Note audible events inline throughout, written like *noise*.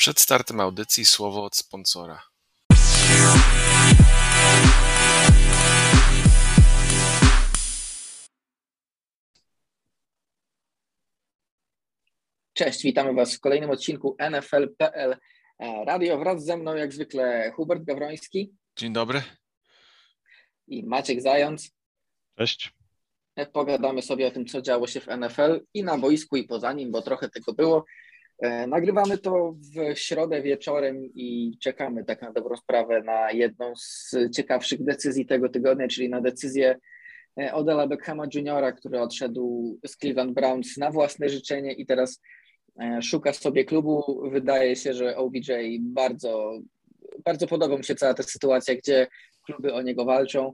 Przed startem audycji słowo od sponsora. Cześć, witamy Was w kolejnym odcinku NFL.pl Radio. Wraz ze mną jak zwykle Hubert Gawroński. Dzień dobry. I Maciek Zając. Cześć. Pogadamy sobie o tym, co działo się w NFL i na boisku, i poza nim, bo trochę tego było. E, nagrywamy to w środę wieczorem i czekamy tak na dobrą sprawę na jedną z ciekawszych decyzji tego tygodnia, czyli na decyzję e, Odela Beckhama Jr., który odszedł z Cleveland Browns na własne życzenie i teraz e, szuka sobie klubu. Wydaje się, że OBJ bardzo, bardzo podoba mu się cała ta sytuacja, gdzie kluby o niego walczą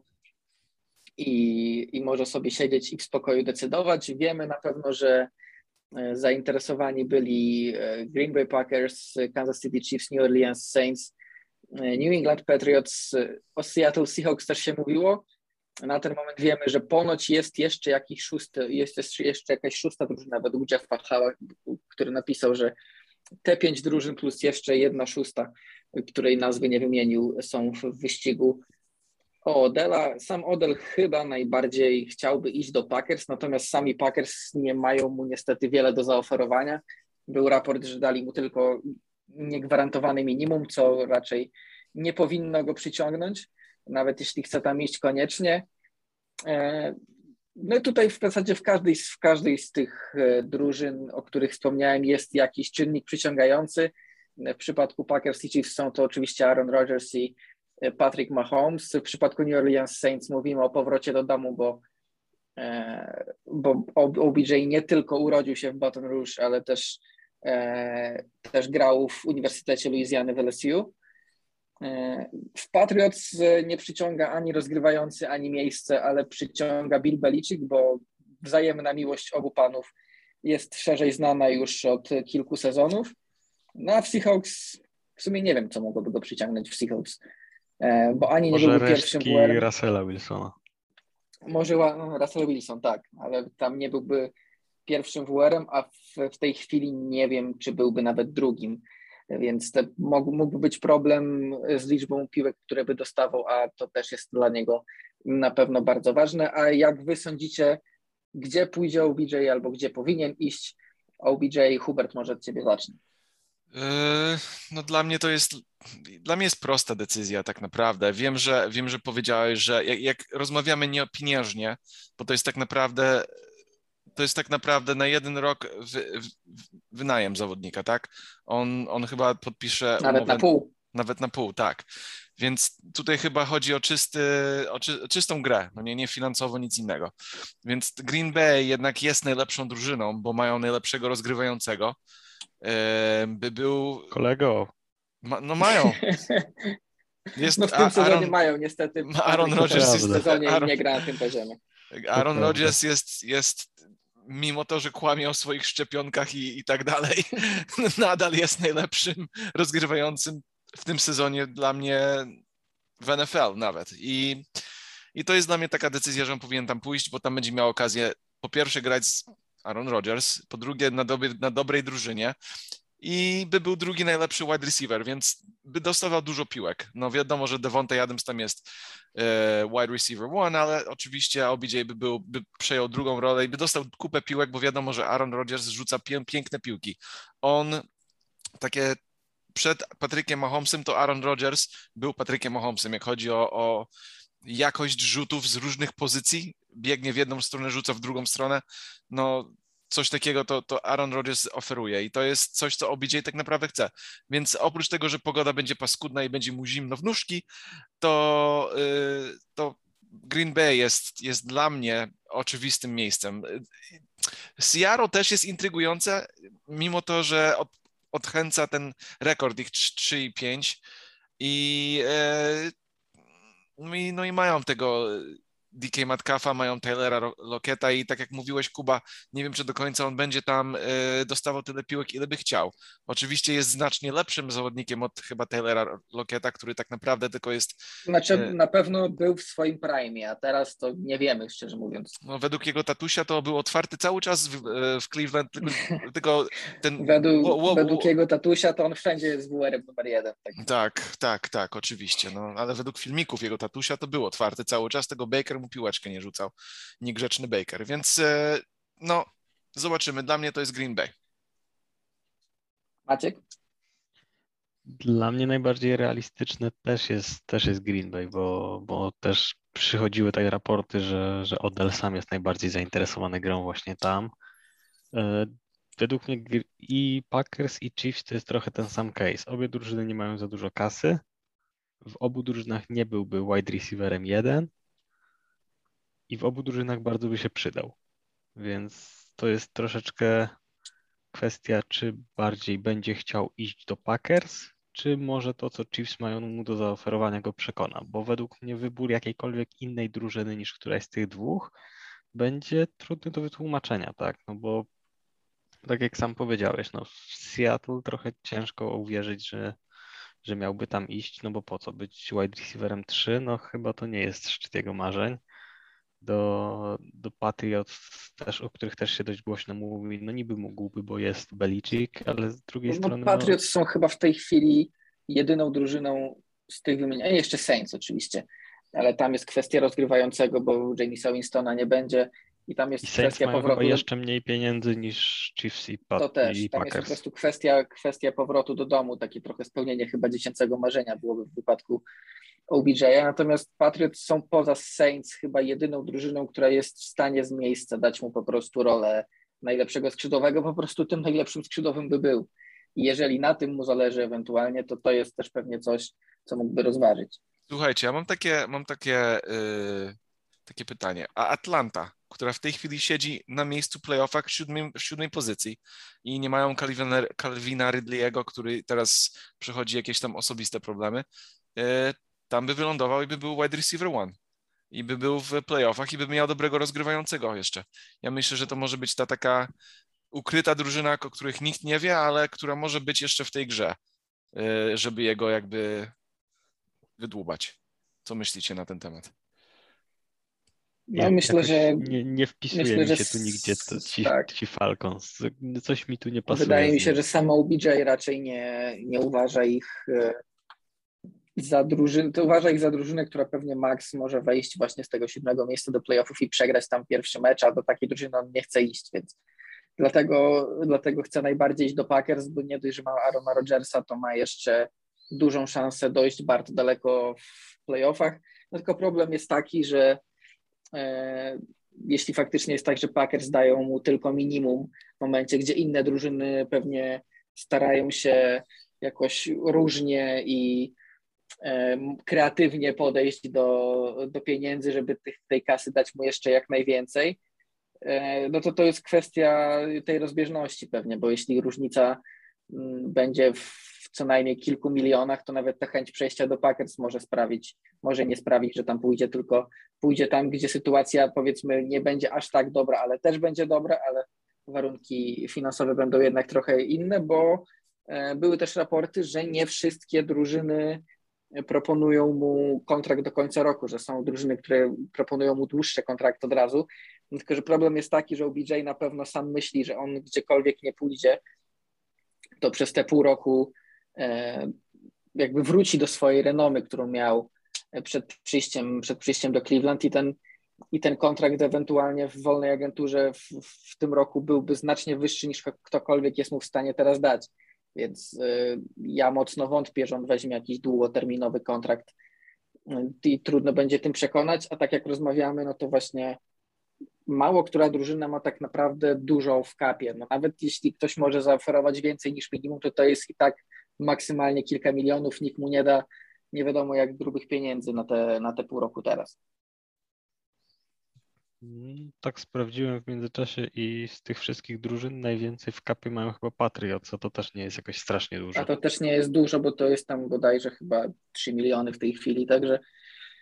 i, i może sobie siedzieć i w spokoju decydować. Wiemy na pewno, że zainteresowani byli e, Green Bay Packers, Kansas City Chiefs, New Orleans Saints, e, New England Patriots, o Seattle Seahawks też się mówiło. Na ten moment wiemy, że ponoć jest jeszcze jakiś szósty, jest jeszcze jakaś szósta drużyna według Jeffa Hała, który napisał, że te pięć drużyn plus jeszcze jedna szósta, której nazwy nie wymienił, są w wyścigu o Odela. Sam Odell chyba najbardziej chciałby iść do Packers, natomiast sami Packers nie mają mu niestety wiele do zaoferowania. Był raport, że dali mu tylko niegwarantowane minimum, co raczej nie powinno go przyciągnąć, nawet jeśli chce tam iść koniecznie. E, no tutaj w zasadzie w każdej, w każdej z tych e, drużyn, o których wspomniałem, jest jakiś czynnik przyciągający. W przypadku Packers i Chiefs są to oczywiście Aaron Rodgers i Patrick Mahomes. W przypadku New Orleans Saints mówimy o powrocie do domu, bo, e, bo OBJ nie tylko urodził się w Baton Rouge, ale też, e, też grał w Uniwersytecie Louisiany w LSU. E, w Patriots nie przyciąga ani rozgrywający, ani miejsce, ale przyciąga Bill Belichick, bo wzajemna miłość obu panów jest szerzej znana już od kilku sezonów. No a w Seahawks w sumie nie wiem, co mogłoby go przyciągnąć w Seahawks. E, bo ani nie był pierwszym WR. Russella Wilsona. Może no, Russell Wilson, tak, ale tam nie byłby pierwszym WR-em, a w, w, tej chwili nie wiem, czy byłby nawet drugim. Więc te, mógł, mógłby być problem z liczbą piłek, które by dostawał, a to też jest dla niego na pewno bardzo ważne. A jak wy sądzicie, gdzie pójdzie OBJ albo gdzie powinien iść OBJ? Hubert, może od ciebie zacznie. Yy, no dla mnie to jest, dla mnie jest prosta decyzja tak naprawdę. Wiem, że, wiem, że powiedziałeś, że jak, jak rozmawiamy niepieniężnie, bo to jest tak naprawdę, to jest tak naprawdę na jeden rok wy, wynajem zawodnika, tak? On, on chyba podpisze Nawet umowę, na pół. Nawet na pół, tak. Więc tutaj chyba chodzi o, czysty, o, czy, o czystą grę, no nie, nie finansowo, nic innego. Więc Green Bay jednak jest najlepszą drużyną, bo mają najlepszego rozgrywającego by był... Kolego. Ma, no mają. *laughs* Jest, no w tym sezonie Aaron, mają niestety. Aaron Rodgers jest, w sezonie Aaron, nie gra na tym poziomie. Aaron Rodgers jest, jest, mimo to, że kłamie o swoich szczepionkach i, i tak dalej, *laughs* nadal jest najlepszym rozgrywającym w tym sezonie dla mnie w NFL nawet. I, I to jest dla mnie taka decyzja, że on powinien tam pójść, bo tam będzie miał okazję po pierwsze grać z Aaron Rodgers, po drugie na, dobry, na dobrej drużynie i by był drugi najlepszy wide receiver, więc by dostawał dużo piłek. No wiadomo, że Devontae Adams tam jest e, wide receiver one, ale oczywiście OBJ by, był, by przejął drugą rolę i by dostał kupę piłek, bo wiadomo, że Aaron Rodgers rzuca pię, piękne piłki. On takie przed Patrykiem Mahomesem to Aaron Rodgers był Patrykiem Mahomesem, jak chodzi o, o jakość rzutów z różnych pozycji, biegnie w jedną stronę, rzuca w drugą stronę, no coś takiego to, to Aaron Rodgers oferuje i to jest coś, co OBJ tak naprawdę chce. Więc oprócz tego, że pogoda będzie paskudna i będzie mu zimno w nóżki, to, yy, to Green Bay jest, jest dla mnie oczywistym miejscem. Seattle też jest intrygujące, mimo to, że od, odchęca ten rekord ich 3 i 5 i, yy, no i, mają tego DK Metcalfa, mają Taylora Loketa i tak jak mówiłeś, Kuba, nie wiem, czy do końca on będzie tam y, dostawał tyle piłek, ile by chciał. Oczywiście jest znacznie lepszym zawodnikiem od chyba Taylora Loketa, który tak naprawdę tylko jest... Znaczy y, na pewno był w swoim prime, a teraz to nie wiemy, szczerze mówiąc. No według jego tatusia to był otwarty cały czas w, y, w Cleveland, tylko, *laughs* tylko ten... Według, wo, wo, według jego tatusia to on wszędzie jest WR numer jeden. Tak. tak, tak, tak, oczywiście, no ale według filmików jego tatusia to był otwarty cały czas, tego Baker mu piłeczkę nie rzucał, niegrzeczny Baker, więc e, no zobaczymy, dla mnie to jest Green Bay. Maciek? Dla mnie najbardziej realistyczne też jest, też jest Green Bay, bo, bo też przychodziły takie raporty, że, że Odell sam jest najbardziej zainteresowany grą właśnie tam. E, według mnie i Packers i Chiefs to jest trochę ten sam case. Obie drużyny nie mają za dużo kasy. W obu drużynach nie byłby wide receiverem jeden i w obu drużynach bardzo by się przydał. Więc to jest troszeczkę kwestia, czy bardziej będzie chciał iść do Packers, czy może to, co Chiefs mają mu do zaoferowania go przekona, bo według mnie wybór jakiejkolwiek innej drużyny niż któraś z tych dwóch będzie trudny do wytłumaczenia, tak, no bo tak jak sam powiedziałeś, no w Seattle trochę ciężko uwierzyć, że, że miałby tam iść, no bo po co, być wide receiverem 3, no chyba to nie jest szczyt jego marzeń do, do Patriots, też, o których też się dość głośno mówi, no niby mógłby, bo jest Belichick, ale z drugiej no, strony... Patriots no... są chyba w tej chwili jedyną drużyną z tych wymienionych, jeszcze Saints oczywiście, ale tam jest kwestia rozgrywającego, bo Jamisa Winstona nie będzie i tam jest I kwestia powrotu. jeszcze mniej pieniędzy niż Chiefs i, Pat- to też, tam Packers. jest po prostu kwestia, kwestia powrotu do domu, takie trochę spełnienie chyba dziecięcego marzenia byłoby w wypadku OBJ-a, natomiast Patriots są poza Saints chyba jedyną drużyną, która jest w stanie z miejsca dać mu po prostu rolę najlepszego skrzydłowego, po prostu tym najlepszym skrzydłowym by był. I jeżeli na tym mu zależy ewentualnie, to to jest też pewnie coś, co mógłby rozważyć. Słuchajcie, ja mam takie, mam takie, yy, takie pytanie. A Atlanta, która w tej chwili siedzi na miejscu playoffach w siódmej, w siódmej pozycji i nie mają Calvina, Calvina Ridley'ego, który teraz przechodzi jakieś tam osobiste problemy, yy, tam by wylądował i by był wide receiver one. I by był w playoffach i by miał dobrego rozgrywającego jeszcze. Ja myślę, że to może być ta taka ukryta drużyna, o których nikt nie wie, ale która może być jeszcze w tej grze, y, żeby jego jakby wydłubać. Co myślicie na ten temat? Ja myślę, że. Nie, nie wpisuje myślę, mi się tu nigdzie to, ci, tak. ci Falcons. Coś mi tu nie pasuje. Wydaje mi się, że samo OBJ raczej nie, nie uważa ich y, za drużynę, to uważa ich za drużynę, która pewnie Max może wejść właśnie z tego siódmego miejsca do playoffów i przegrać tam pierwszy mecz, a do takiej drużyny on nie chce iść, więc dlatego, dlatego chce najbardziej iść do Packers, bo nie dość, że ma Arona Rodgersa, to ma jeszcze dużą szansę dojść bardzo daleko w playoffach. No tylko problem jest taki, że e, jeśli faktycznie jest tak, że Packers dają mu tylko minimum w momencie, gdzie inne drużyny pewnie starają się jakoś różnie i kreatywnie podejść do, do pieniędzy, żeby tych, tej kasy dać mu jeszcze jak najwięcej, e, no to to jest kwestia tej rozbieżności pewnie, bo jeśli różnica mm, będzie w co najmniej kilku milionach, to nawet ta chęć przejścia do Packers może sprawić, może nie sprawić, że tam pójdzie, tylko pójdzie tam, gdzie sytuacja powiedzmy nie będzie aż tak dobra, ale też będzie dobra, ale warunki finansowe będą jednak trochę inne, bo e, były też raporty, że nie wszystkie drużyny proponują mu kontrakt do końca roku, że są drużyny, które proponują mu dłuższy kontrakt od razu. Tylko, że problem jest taki, że OBJ na pewno sam myśli, że on gdziekolwiek nie pójdzie, to przez te pół roku e, jakby wróci do swojej renomy, którą miał przed przyjściem, przed przyjściem do Cleveland i ten, i ten kontrakt ewentualnie w wolnej agenturze w, w tym roku byłby znacznie wyższy niż ktokolwiek jest mu w stanie teraz dać. Więc y, ja mocno wątpię, że on weźmie jakiś długoterminowy kontrakt y, i trudno będzie tym przekonać, a tak jak rozmawiamy, no to właśnie mało która drużyna ma tak naprawdę dużo w kapie. No nawet jeśli ktoś może zaoferować więcej niż minimum, to to jest i tak maksymalnie kilka milionów, nikt mu nie da nie wiadomo jak grubych pieniędzy na te, na te pół roku teraz. Tak sprawdziłem w międzyczasie i z tych wszystkich drużyn najwięcej w kapie mają chyba Patriots, a to też nie jest jakoś strasznie dużo. A to też nie jest dużo, bo to jest tam bodajże chyba 3 miliony w tej chwili, także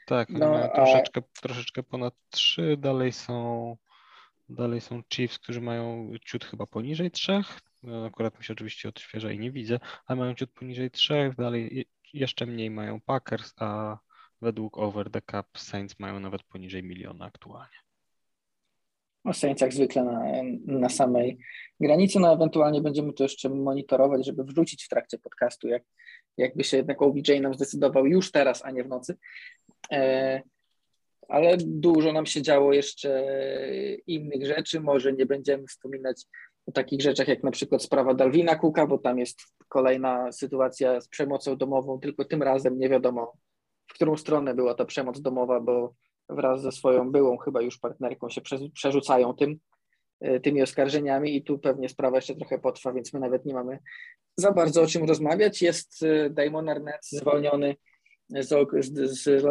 Tak, no, mają troszeczkę, a... troszeczkę ponad trzy, dalej są dalej są Chiefs, którzy mają ciut chyba poniżej trzech, no, akurat mi się oczywiście odświeża i nie widzę, ale mają ciut poniżej trzech, dalej jeszcze mniej mają Packers, a według Over the Cap Saints mają nawet poniżej miliona aktualnie. O Saints jak zwykle na, na samej granicy, no ewentualnie będziemy to jeszcze monitorować, żeby wrzucić w trakcie podcastu, jak, jakby się jednak OBJ nam zdecydował już teraz, a nie w nocy. E, ale dużo nam się działo jeszcze innych rzeczy, może nie będziemy wspominać o takich rzeczach jak na przykład sprawa Dalwina Cooka, bo tam jest kolejna sytuacja z przemocą domową, tylko tym razem nie wiadomo, w którą stronę była ta przemoc domowa, bo wraz ze swoją byłą chyba już partnerką się przerzucają tym, e, tymi oskarżeniami i tu pewnie sprawa jeszcze trochę potrwa, więc my nawet nie mamy za bardzo o czym rozmawiać. Jest e, Damon Arnett zwolniony z, z,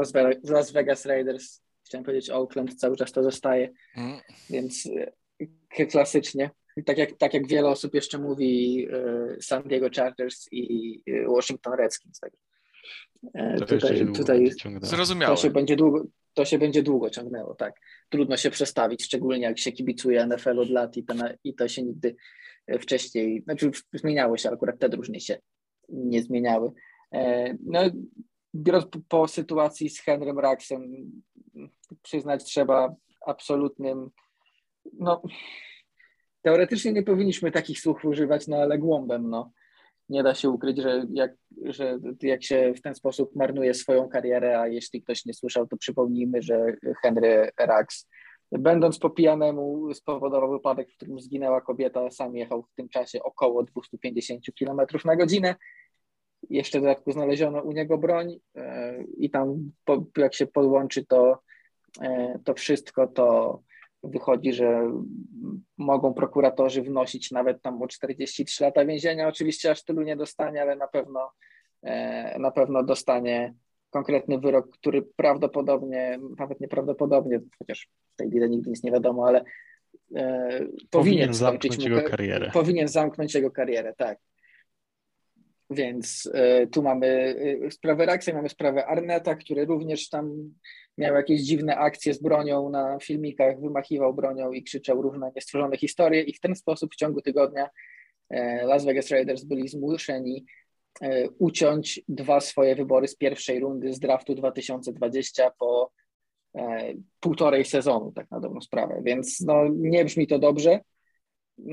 Las, Vegas, Raiders, chciałem powiedzieć Oakland, cały czas to zostaje, mm. więc e, klasycznie. Tak jak, tak jak wiele osób jeszcze mówi San Diego Chargers i Washington Redskins. Tak. To tutaj, tutaj Zrozumiałe. To się będzie długo, to się będzie długo ciągnęło, tak. Trudno się przestawić, szczególnie jak się kibicuje NFL od lat i to, i to się nigdy e, wcześniej, znaczy zmieniało się, akurat te drużyny się nie zmieniały. E, no, biorąc po, po sytuacji z Henrym Raxem, przyznać trzeba absolutnym, no teoretycznie nie powinniśmy takich słów używać, no ale głąbem, no nie da się ukryć, że jak, że jak się w ten sposób marnuje swoją karierę, a jeśli ktoś nie słyszał, to przypomnijmy, że Henry Rax, będąc po pijanemu, spowodował wypadek, w którym zginęła kobieta, sam jechał w tym czasie około 250 km na godzinę. Jeszcze w dodatku znaleziono u niego broń e, i tam jak się podłączy to, e, to wszystko, to wychodzi, że mogą prokuratorzy wnosić nawet tam o 43 lata więzienia. Oczywiście aż tylu nie dostanie, ale na pewno, e, na pewno dostanie konkretny wyrok, który prawdopodobnie, nawet nieprawdopodobnie, chociaż w tej lidze nigdy nic nie wiadomo, ale e, powinien, powinien zamknąć jego karierę. Powinien zamknąć jego karierę, tak. Więc e, tu mamy e, sprawę Raxa, mamy sprawę Arneta, który również tam miał jakieś dziwne akcje z bronią na filmikach, wymachiwał bronią i krzyczał różne niestworzone historie i w ten sposób w ciągu tygodnia e, Las Vegas Raiders byli zmuszeni uciąć dwa swoje wybory z pierwszej rundy z draftu 2020 po półtorej sezonu, tak na dobrą sprawę. Więc no, nie brzmi to dobrze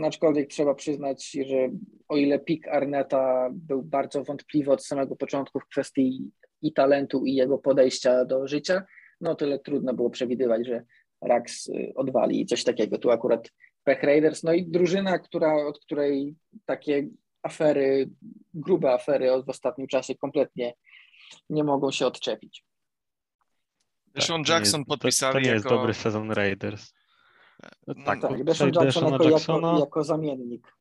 aczkolwiek trzeba przyznać, że o ile pik Arneta był bardzo wątpliwy od samego początku w kwestii i talentu, i jego podejścia do życia, no tyle trudno było przewidywać, że Rax y, odwali coś takiego. Tu akurat Pech Raiders, no i drużyna, która, od której takie afery, grube afery w ostatnim czasie kompletnie nie mogą się odczepić. Sean tak, Jackson podpisali to, to nie jako... jest dobry sezon Raiders. No tak, tak. Deshaun Jackson jako, jako, jako, zamiennik.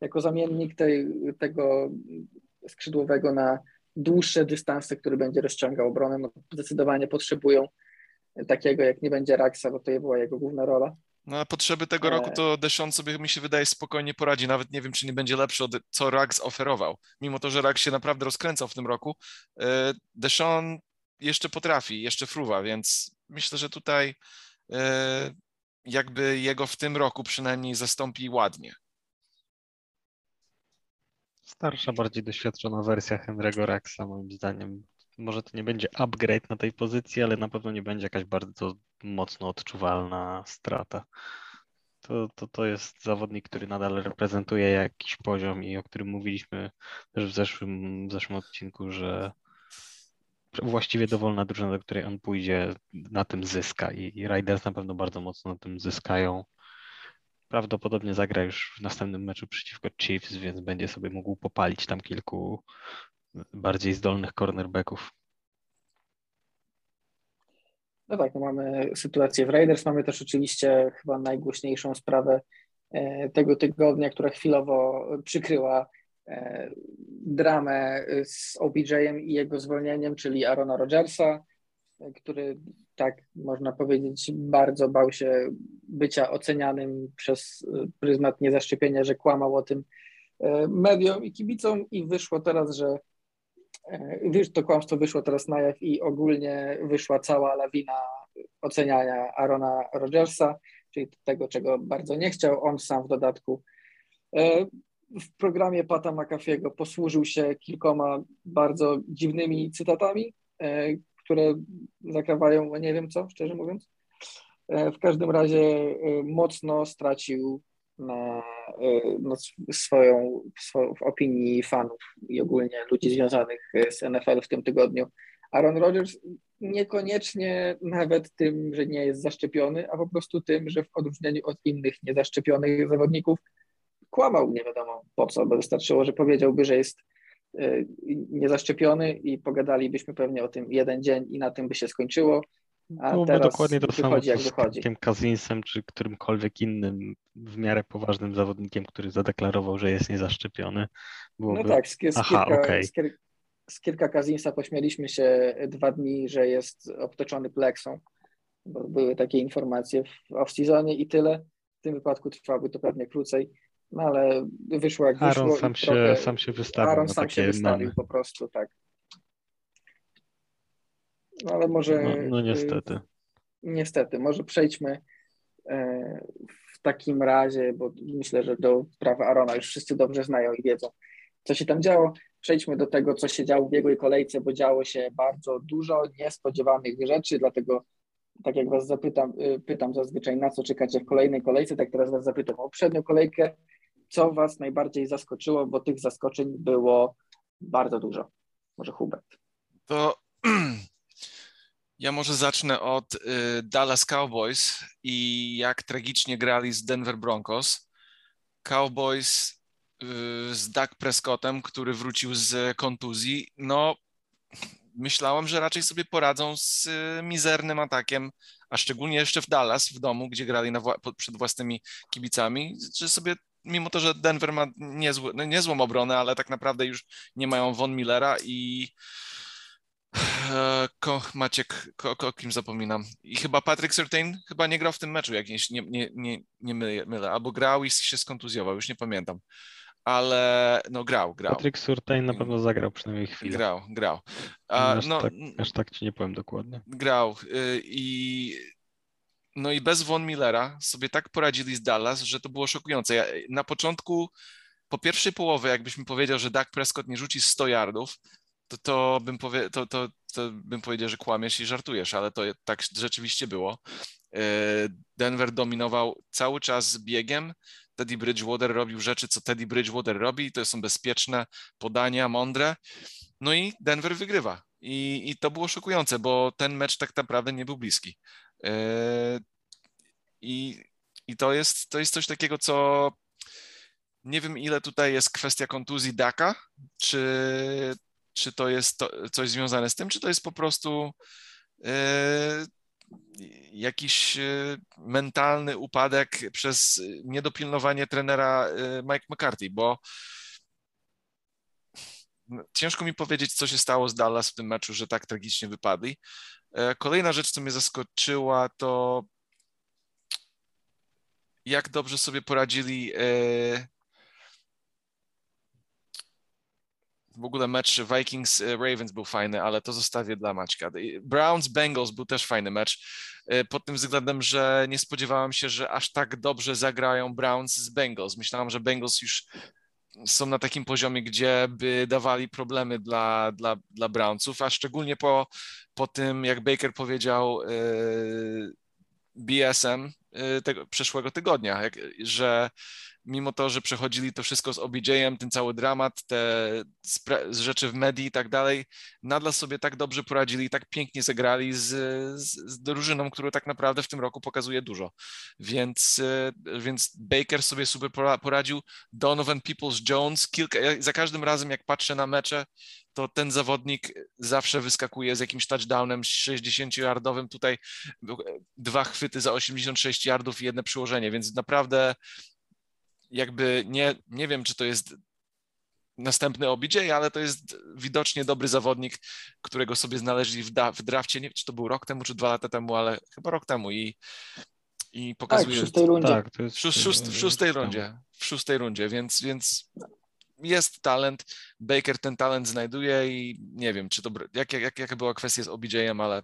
Jako zamiennik tej, tego skrzydłowego na dłuższe dystanse, który będzie rozciągał obronę, no zdecydowanie potrzebują takiego, jak nie będzie Raxa, bo to była jego główna rola. No a potrzeby tego roku to Deshaun sobie mi się wydaje spokojnie poradzi. Nawet nie wiem, czy nie będzie lepszy od co Rax oferował. Mimo to, że Rax się naprawdę rozkręcał w tym roku, e, Deshaun jeszcze potrafi, jeszcze fruwa, więc myślę, że tutaj e, jakby jego w tym roku przynajmniej zastąpi ładnie. Starsza, bardziej doświadczona wersja Henry'ego Raxa, moim zdaniem. Może to nie będzie upgrade na tej pozycji, ale na pewno nie będzie jakaś bardzo mocno odczuwalna strata. To, to, to jest zawodnik, który nadal reprezentuje jakiś poziom i o którym mówiliśmy też w zeszłym, w zeszłym odcinku, że właściwie dowolna drużyna, do której on pójdzie, na tym zyska i, i Riders na pewno bardzo mocno na tym zyskają. Prawdopodobnie zagra już w następnym meczu przeciwko Chiefs, więc będzie sobie mógł popalić tam kilku bardziej zdolnych cornerbacków. No tak, no mamy sytuację w Raiders, mamy też oczywiście chyba najgłośniejszą sprawę e, tego tygodnia, która chwilowo przykryła dramę z OBJ-em i jego zwolnieniem, czyli Arona Rodgersa, który tak można powiedzieć bardzo bał się bycia ocenianym przez pryzmat niezaszczepienia, że kłamał o tym e, mediom i kibicom i wyszło teraz, że to kłamstwo wyszło teraz na jaw i ogólnie wyszła cała lawina oceniania Arona Rodgersa, czyli tego, czego bardzo nie chciał, on sam w dodatku. E, w programie Pata McAfee'ego posłużył się kilkoma bardzo dziwnymi cytatami, e, które zakrawają nie wiem co, szczerze mówiąc. E, w każdym razie mocno stracił na, na swoją, swoją, w opinii fanów i ogólnie ludzi związanych z NFL w tym tygodniu. Aaron Rodgers niekoniecznie nawet tym, że nie jest zaszczepiony, a po prostu tym, że w odróżnieniu od innych niezaszczepionych zawodników kłamał nie wiadomo po co, bo wystarczyło, że powiedziałby, że jest e, niezaszczepiony i pogadalibyśmy pewnie o tym jeden dzień i na tym by się skończyło. A no, teraz dokładnie to samo jak z wychodzi. Kazinsem czy którymkolwiek innym w miarę poważnym zawodnikiem, który zadeklarował, że jest niezaszczepiony. Byłoby... No tak, z, z, Aha, kilka, okay. z, z kilka Kazinsa pośmieliśmy się dwa dni, że jest obtoczony pleksą, bo były takie informacje w off-seasonie i tyle. W tym wypadku trwałoby to pewnie krócej, no ale wyszło jak Aaron wyszło. sam się, trochę... sam się wystawił Aaron sam się wystawił memy. po prostu, tak. No ale może... No, no y, niestety. Niestety, może przejdźmy e, w takim razie, bo myślę, że do sprawy Arona już wszyscy dobrze znają i wiedzą, co się tam działo. Przejdźmy do tego, co się działo w biegłej kolejce, bo działo się bardzo dużo niespodziewanych rzeczy, dlatego tak jak Was zapytam, y, pytam zazwyczaj, na co czekacie w kolejnej kolejce, tak teraz Was zapytam o poprzednią kolejkę. Co Was najbardziej zaskoczyło, bo tych zaskoczeń było bardzo dużo. Może Hubert. To *clears throat* ja może zacznę od y, Dallas Cowboys i jak tragicznie grali z Denver Broncos. Cowboys y, z Dak Prescottem, który wrócił z kontuzji. No, myślałem, że raczej sobie poradzą z y, mizernym atakiem, a szczególnie jeszcze w Dallas, w domu, gdzie grali na, przed własnymi kibicami, że sobie mimo to, że Denver ma niezły, no niezłą obronę, ale tak naprawdę już nie mają Von Millera i e, Ko, Maciek, ko, ko, kim zapominam. I chyba Patrick Surtain chyba nie grał w tym meczu, jak nie, nie, nie, nie mylę, albo grał i się skontuzjował, już nie pamiętam. Ale no grał, grał. Patrick Surtain na pewno zagrał przynajmniej chwilę. Grał, grał. A, aż, no, tak, aż tak ci nie powiem dokładnie. Grał y, i no i bez Von Millera sobie tak poradzili z Dallas, że to było szokujące. Ja, na początku, po pierwszej połowie, jakbyś mi powiedział, że Dak Prescott nie rzuci 100 yardów, to, to, bym powie, to, to, to bym powiedział, że kłamiesz i żartujesz, ale to tak rzeczywiście było. Y, Denver dominował cały czas biegiem. Teddy Bridgewater robił rzeczy, co Teddy Bridgewater robi, to są bezpieczne podania, mądre. No i Denver wygrywa. I, I to było szokujące, bo ten mecz tak naprawdę nie był bliski. Yy, I, i to, jest, to jest coś takiego, co nie wiem, ile tutaj jest kwestia kontuzji Daka, czy, czy to jest to, coś związane z tym, czy to jest po prostu yy, jakiś yy, mentalny upadek przez niedopilnowanie trenera Mike McCarthy, bo ciężko mi powiedzieć, co się stało z Dallas w tym meczu, że tak tragicznie wypadli. E, kolejna rzecz, co mnie zaskoczyła, to jak dobrze sobie poradzili e, w ogóle mecz Vikings-Ravens był fajny, ale to zostawię dla Maćka. Browns-Bengals był też fajny mecz, e, pod tym względem, że nie spodziewałem się, że aż tak dobrze zagrają Browns z Bengals. Myślałem, że Bengals już są na takim poziomie, gdzie by dawali problemy dla, dla, dla Brownsów, a szczególnie po, po tym, jak Baker powiedział yy, BSM yy, tego, przeszłego tygodnia, jak, że mimo to, że przechodzili to wszystko z OBJ-em, ten cały dramat, te rzeczy w medii i tak dalej, nadal sobie tak dobrze poradzili tak pięknie zagrali z, z, z drużyną, która tak naprawdę w tym roku pokazuje dużo. Więc, e, więc Baker sobie super poradził, Donovan Peoples-Jones, kilka, za każdym razem jak patrzę na mecze, to ten zawodnik zawsze wyskakuje z jakimś touchdownem 60-yardowym. Tutaj dwa chwyty za 86 yardów i jedno przyłożenie, więc naprawdę jakby nie, nie wiem, czy to jest następny OBJ, ale to jest widocznie dobry zawodnik, którego sobie znaleźli w, da, w drafcie, nie wiem, czy to był rok temu, czy dwa lata temu, ale chyba rok temu i, i pokazuje... Tak, w szóstej rundzie. Tak, to jest w, szóst, w szóstej rundzie, w szóstej rundzie, więc, więc jest talent, Baker ten talent znajduje i nie wiem, czy to, jak, jak, jaka była kwestia z OBJ-em, ale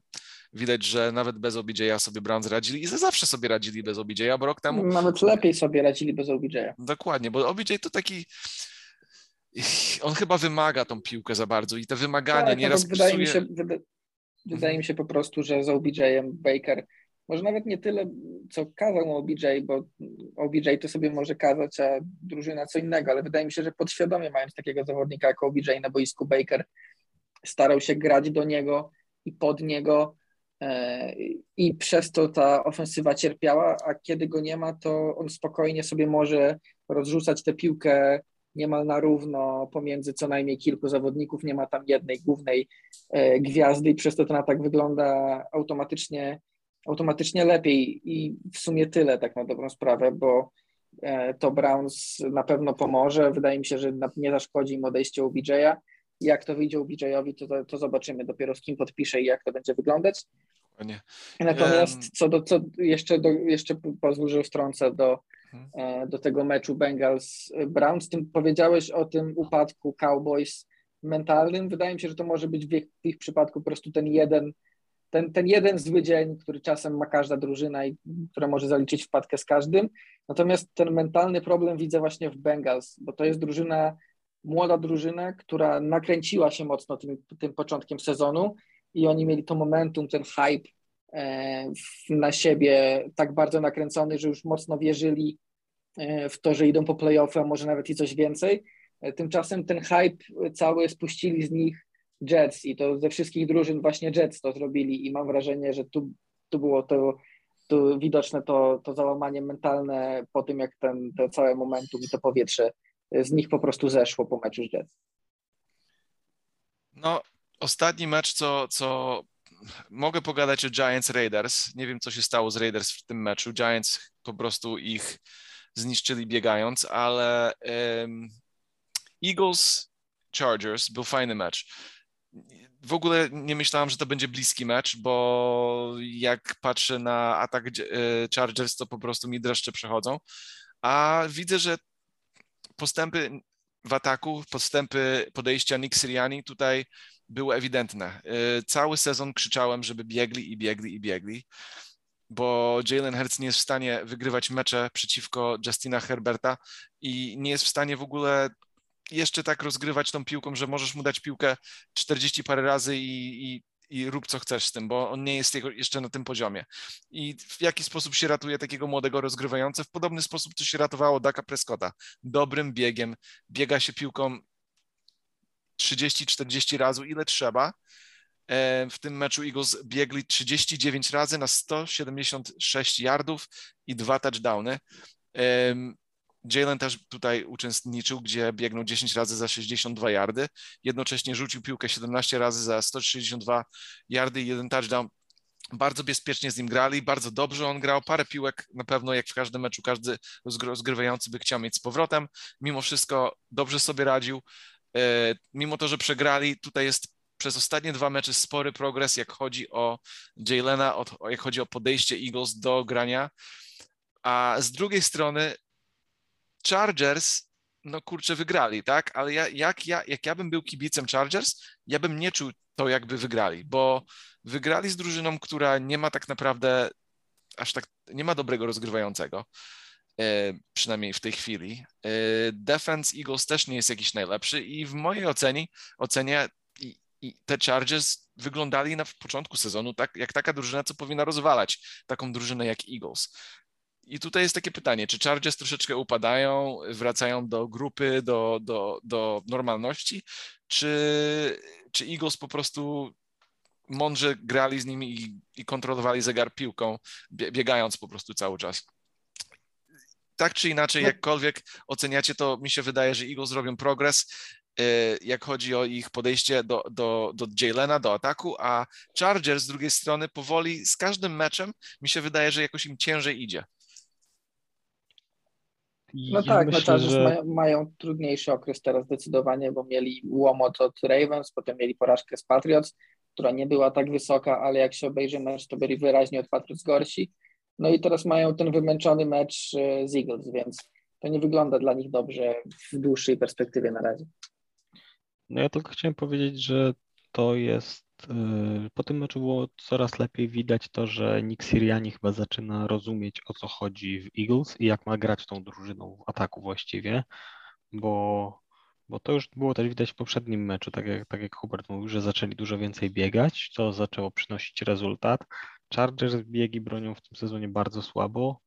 widać, że nawet bez OBJ-a sobie Browns radzili i zawsze sobie radzili bez OBJ-a, bo rok temu... Nawet lepiej sobie radzili bez OBJ-a. Dokładnie, bo OBJ to taki on chyba wymaga tą piłkę za bardzo i te wymagania tak, nieraz wydaje mi się, wyda, wydaje mi się po prostu, że z OBJ-em Baker może nawet nie tyle, co kazał mu OBJ, bo OBJ to sobie może kazać, a drużyna co innego, ale wydaje mi się, że podświadomie mając takiego zawodnika jak OBJ na boisku Baker, starał się grać do niego i pod niego i przez to ta ofensywa cierpiała, a kiedy go nie ma, to on spokojnie sobie może rozrzucać tę piłkę niemal na równo pomiędzy co najmniej kilku zawodników, nie ma tam jednej głównej e, gwiazdy i przez to ten atak wygląda automatycznie, automatycznie lepiej i w sumie tyle tak na dobrą sprawę, bo e, to Browns na pewno pomoże. Wydaje mi się, że nie zaszkodzi im odejście OBJ-a. Jak to wyjdzie OBJ-owi, to, to zobaczymy dopiero z kim podpisze i jak to będzie wyglądać. Nie. Natomiast co do, co jeszcze, do, jeszcze pozwól, że wtrącę do. E, do tego meczu Bengals-Browns. Tym powiedziałeś o tym upadku Cowboys mentalnym. Wydaje mi się, że to może być w ich, w ich przypadku po prostu ten jeden, ten, ten jeden zły dzień, który czasem ma każda drużyna i która może zaliczyć wpadkę z każdym. Natomiast ten mentalny problem widzę właśnie w Bengals, bo to jest drużyna, młoda drużyna, która nakręciła się mocno tym, tym początkiem sezonu i oni mieli to momentum, ten hype e, na siebie tak bardzo nakręcony, że już mocno wierzyli E, w to, że idą po playoffy, a może nawet i coś więcej. E, tymczasem ten hype cały spuścili z nich Jets i to ze wszystkich drużyn właśnie Jets to zrobili i mam wrażenie, że tu, tu było to tu widoczne to, to załamanie mentalne po tym, jak ten, to całe momentum i to powietrze z nich po prostu zeszło po meczu z Jets. No, ostatni mecz, co, co mogę pogadać o Giants Raiders. Nie wiem, co się stało z Raiders w tym meczu. Giants po prostu ich zniszczyli biegając, ale um, Eagles Chargers był fajny mecz. W ogóle nie myślałem, że to będzie bliski mecz, bo jak patrzę na atak e, Chargers, to po prostu mi dreszcze przechodzą. A widzę, że postępy w ataku, postępy podejścia Nick Siriani tutaj były ewidentne. E, cały sezon krzyczałem, żeby biegli i biegli i biegli bo Jalen Hurts nie jest w stanie wygrywać mecze przeciwko Justina Herberta i nie jest w stanie w ogóle jeszcze tak rozgrywać tą piłką, że możesz mu dać piłkę 40 parę razy i, i, i rób co chcesz z tym, bo on nie jest jeszcze na tym poziomie. I w jaki sposób się ratuje takiego młodego rozgrywającego? W podobny sposób to się ratowało Daka Prescotta. Dobrym biegiem, biega się piłką 30-40 razy, ile trzeba E, w tym meczu Eagles biegli 39 razy na 176 yardów i dwa touchdowny. Jalen też tutaj uczestniczył, gdzie biegnął 10 razy za 62 yardy. Jednocześnie rzucił piłkę 17 razy za 162 yardy i jeden touchdown. Bardzo bezpiecznie z nim grali, bardzo dobrze on grał. Parę piłek na pewno, jak w każdym meczu, każdy rozgrywający by chciał mieć z powrotem. Mimo wszystko dobrze sobie radził. E, mimo to, że przegrali, tutaj jest przez ostatnie dwa mecze spory progres, jak chodzi o Jalena, jak chodzi o podejście Eagles do grania. A z drugiej strony Chargers, no kurczę, wygrali, tak? Ale ja, jak, ja, jak ja bym był kibicem Chargers, ja bym nie czuł to, jakby wygrali, bo wygrali z drużyną, która nie ma tak naprawdę aż tak, nie ma dobrego rozgrywającego. E, przynajmniej w tej chwili. E, defense Eagles też nie jest jakiś najlepszy i w mojej ocenie, ocenie i te Chargers wyglądali na początku sezonu tak, jak taka drużyna, co powinna rozwalać taką drużynę jak Eagles. I tutaj jest takie pytanie, czy Chargers troszeczkę upadają, wracają do grupy, do, do, do normalności, czy, czy Eagles po prostu mądrze grali z nimi i, i kontrolowali zegar piłką, biegając po prostu cały czas. Tak czy inaczej, no. jakkolwiek oceniacie to, mi się wydaje, że Eagles robią progres. Y, jak chodzi o ich podejście do, do, do Jalena, do ataku, a Chargers z drugiej strony powoli z każdym meczem mi się wydaje, że jakoś im ciężej idzie. No ja tak, no myślę, Chargers że... mają, mają, trudniejszy okres teraz zdecydowanie, bo mieli łomot od Ravens, potem mieli porażkę z Patriots, która nie była tak wysoka, ale jak się obejrzy mecz, to byli wyraźnie od Patriots gorsi. No i teraz mają ten wymęczony mecz y, z Eagles, więc to nie wygląda dla nich dobrze w dłuższej perspektywie na razie. No ja tylko chciałem powiedzieć, że to jest po tym meczu było coraz lepiej widać to, że Nick Siriani chyba zaczyna rozumieć o co chodzi w Eagles i jak ma grać tą drużyną w ataku właściwie, bo, bo to już było też widać w poprzednim meczu, tak jak, tak jak Hubert mówił, że zaczęli dużo więcej biegać, co zaczęło przynosić rezultat. Chargers biegi bronią w tym sezonie bardzo słabo.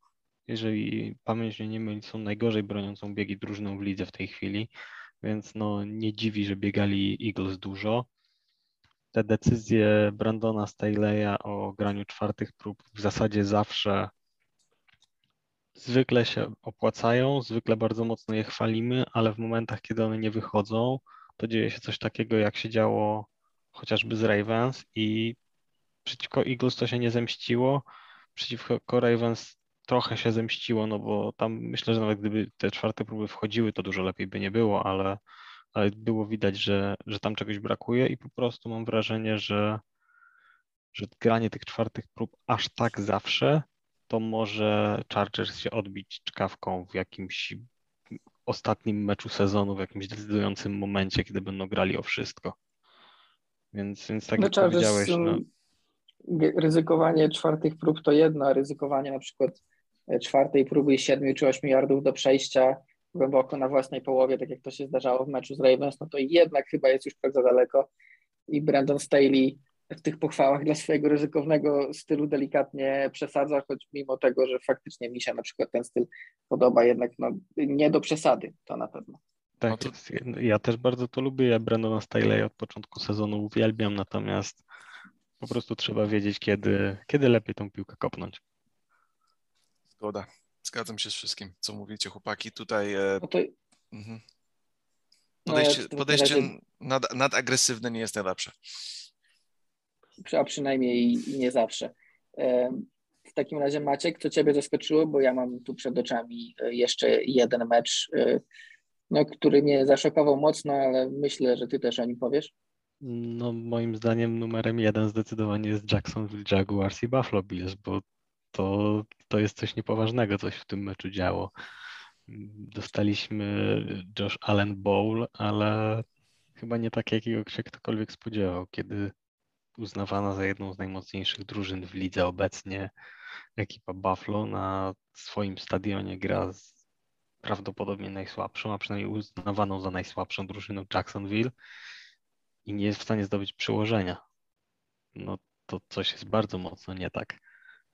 Jeżeli pamięć mnie nie myli, są najgorzej broniącą biegi drużyną w lidze w tej chwili, więc no nie dziwi, że biegali Eagles dużo. Te decyzje Brandona Staley'a o graniu czwartych prób w zasadzie zawsze zwykle się opłacają, zwykle bardzo mocno je chwalimy, ale w momentach, kiedy one nie wychodzą, to dzieje się coś takiego, jak się działo chociażby z Ravens i przeciwko Eagles to się nie zemściło, przeciwko Ravens trochę się zemściło, no bo tam myślę, że nawet gdyby te czwarte próby wchodziły, to dużo lepiej by nie było, ale, ale było widać, że, że tam czegoś brakuje i po prostu mam wrażenie, że, że granie tych czwartych prób aż tak zawsze to może Chargers się odbić czkawką w jakimś ostatnim meczu sezonu, w jakimś decydującym momencie, kiedy będą grali o wszystko. Więc, więc tak no, jak Chargers, powiedziałeś... No... Ryzykowanie czwartych prób to jedno, a ryzykowanie na przykład e, czwartej próby i siedmiu czy ośmiu yardów do przejścia głęboko na własnej połowie, tak jak to się zdarzało w meczu z Ravens, no to jednak chyba jest już tak za daleko i Brandon Staley w tych pochwałach dla swojego ryzykownego stylu delikatnie przesadza, choć mimo tego, że faktycznie mi się na przykład ten styl podoba, jednak no, nie do przesady, to na pewno. Tak, no to... ja też bardzo to lubię, ja Brandona Staley od początku sezonu uwielbiam, natomiast po prostu trzeba wiedzieć, kiedy, kiedy lepiej tą piłkę kopnąć. Zgoda. Zgadzam się z wszystkim, co mówicie, chłopaki. Tutaj e... no to... mhm. podejście, no podejście nad, nadagresywne nie jest najlepsze a przynajmniej nie zawsze. W takim razie Maciek, co Ciebie zaskoczyło, bo ja mam tu przed oczami e, jeszcze jeden mecz, e, no, który mnie zaszokował mocno, ale myślę, że Ty też o nim powiesz. No moim zdaniem numerem jeden zdecydowanie jest Jacksonville Jaguars i Buffalo Bills, bo to, to jest coś niepoważnego, coś w tym meczu działo. Dostaliśmy Josh Allen Bowl, ale chyba nie tak, jakiego się ktokolwiek spodziewał, kiedy uznawana za jedną z najmocniejszych drużyn w lidze obecnie. Ekipa Buffalo na swoim stadionie gra z prawdopodobnie najsłabszą, a przynajmniej uznawaną za najsłabszą drużyną Jacksonville i nie jest w stanie zdobyć przyłożenia. No to coś jest bardzo mocno nie tak.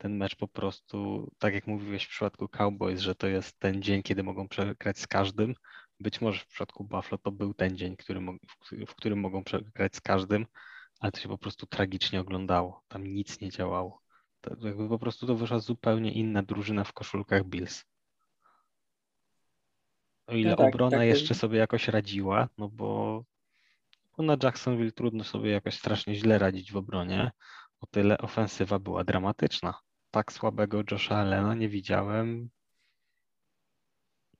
Ten mecz po prostu, tak jak mówiłeś w przypadku Cowboys, że to jest ten dzień, kiedy mogą przegrać z każdym. Być może w przypadku Buffalo to był ten dzień, który, w którym mogą przegrać z każdym, ale to się po prostu tragicznie oglądało. Tam nic nie działało. To jakby po prostu to wyszła zupełnie inna drużyna w koszulkach Bills. O ile no tak, obrona tak, jeszcze sobie jakoś radziła, no bo, bo na Jacksonville trudno sobie jakoś strasznie źle radzić w obronie, o tyle ofensywa była dramatyczna. Tak słabego Josha Allena nie widziałem.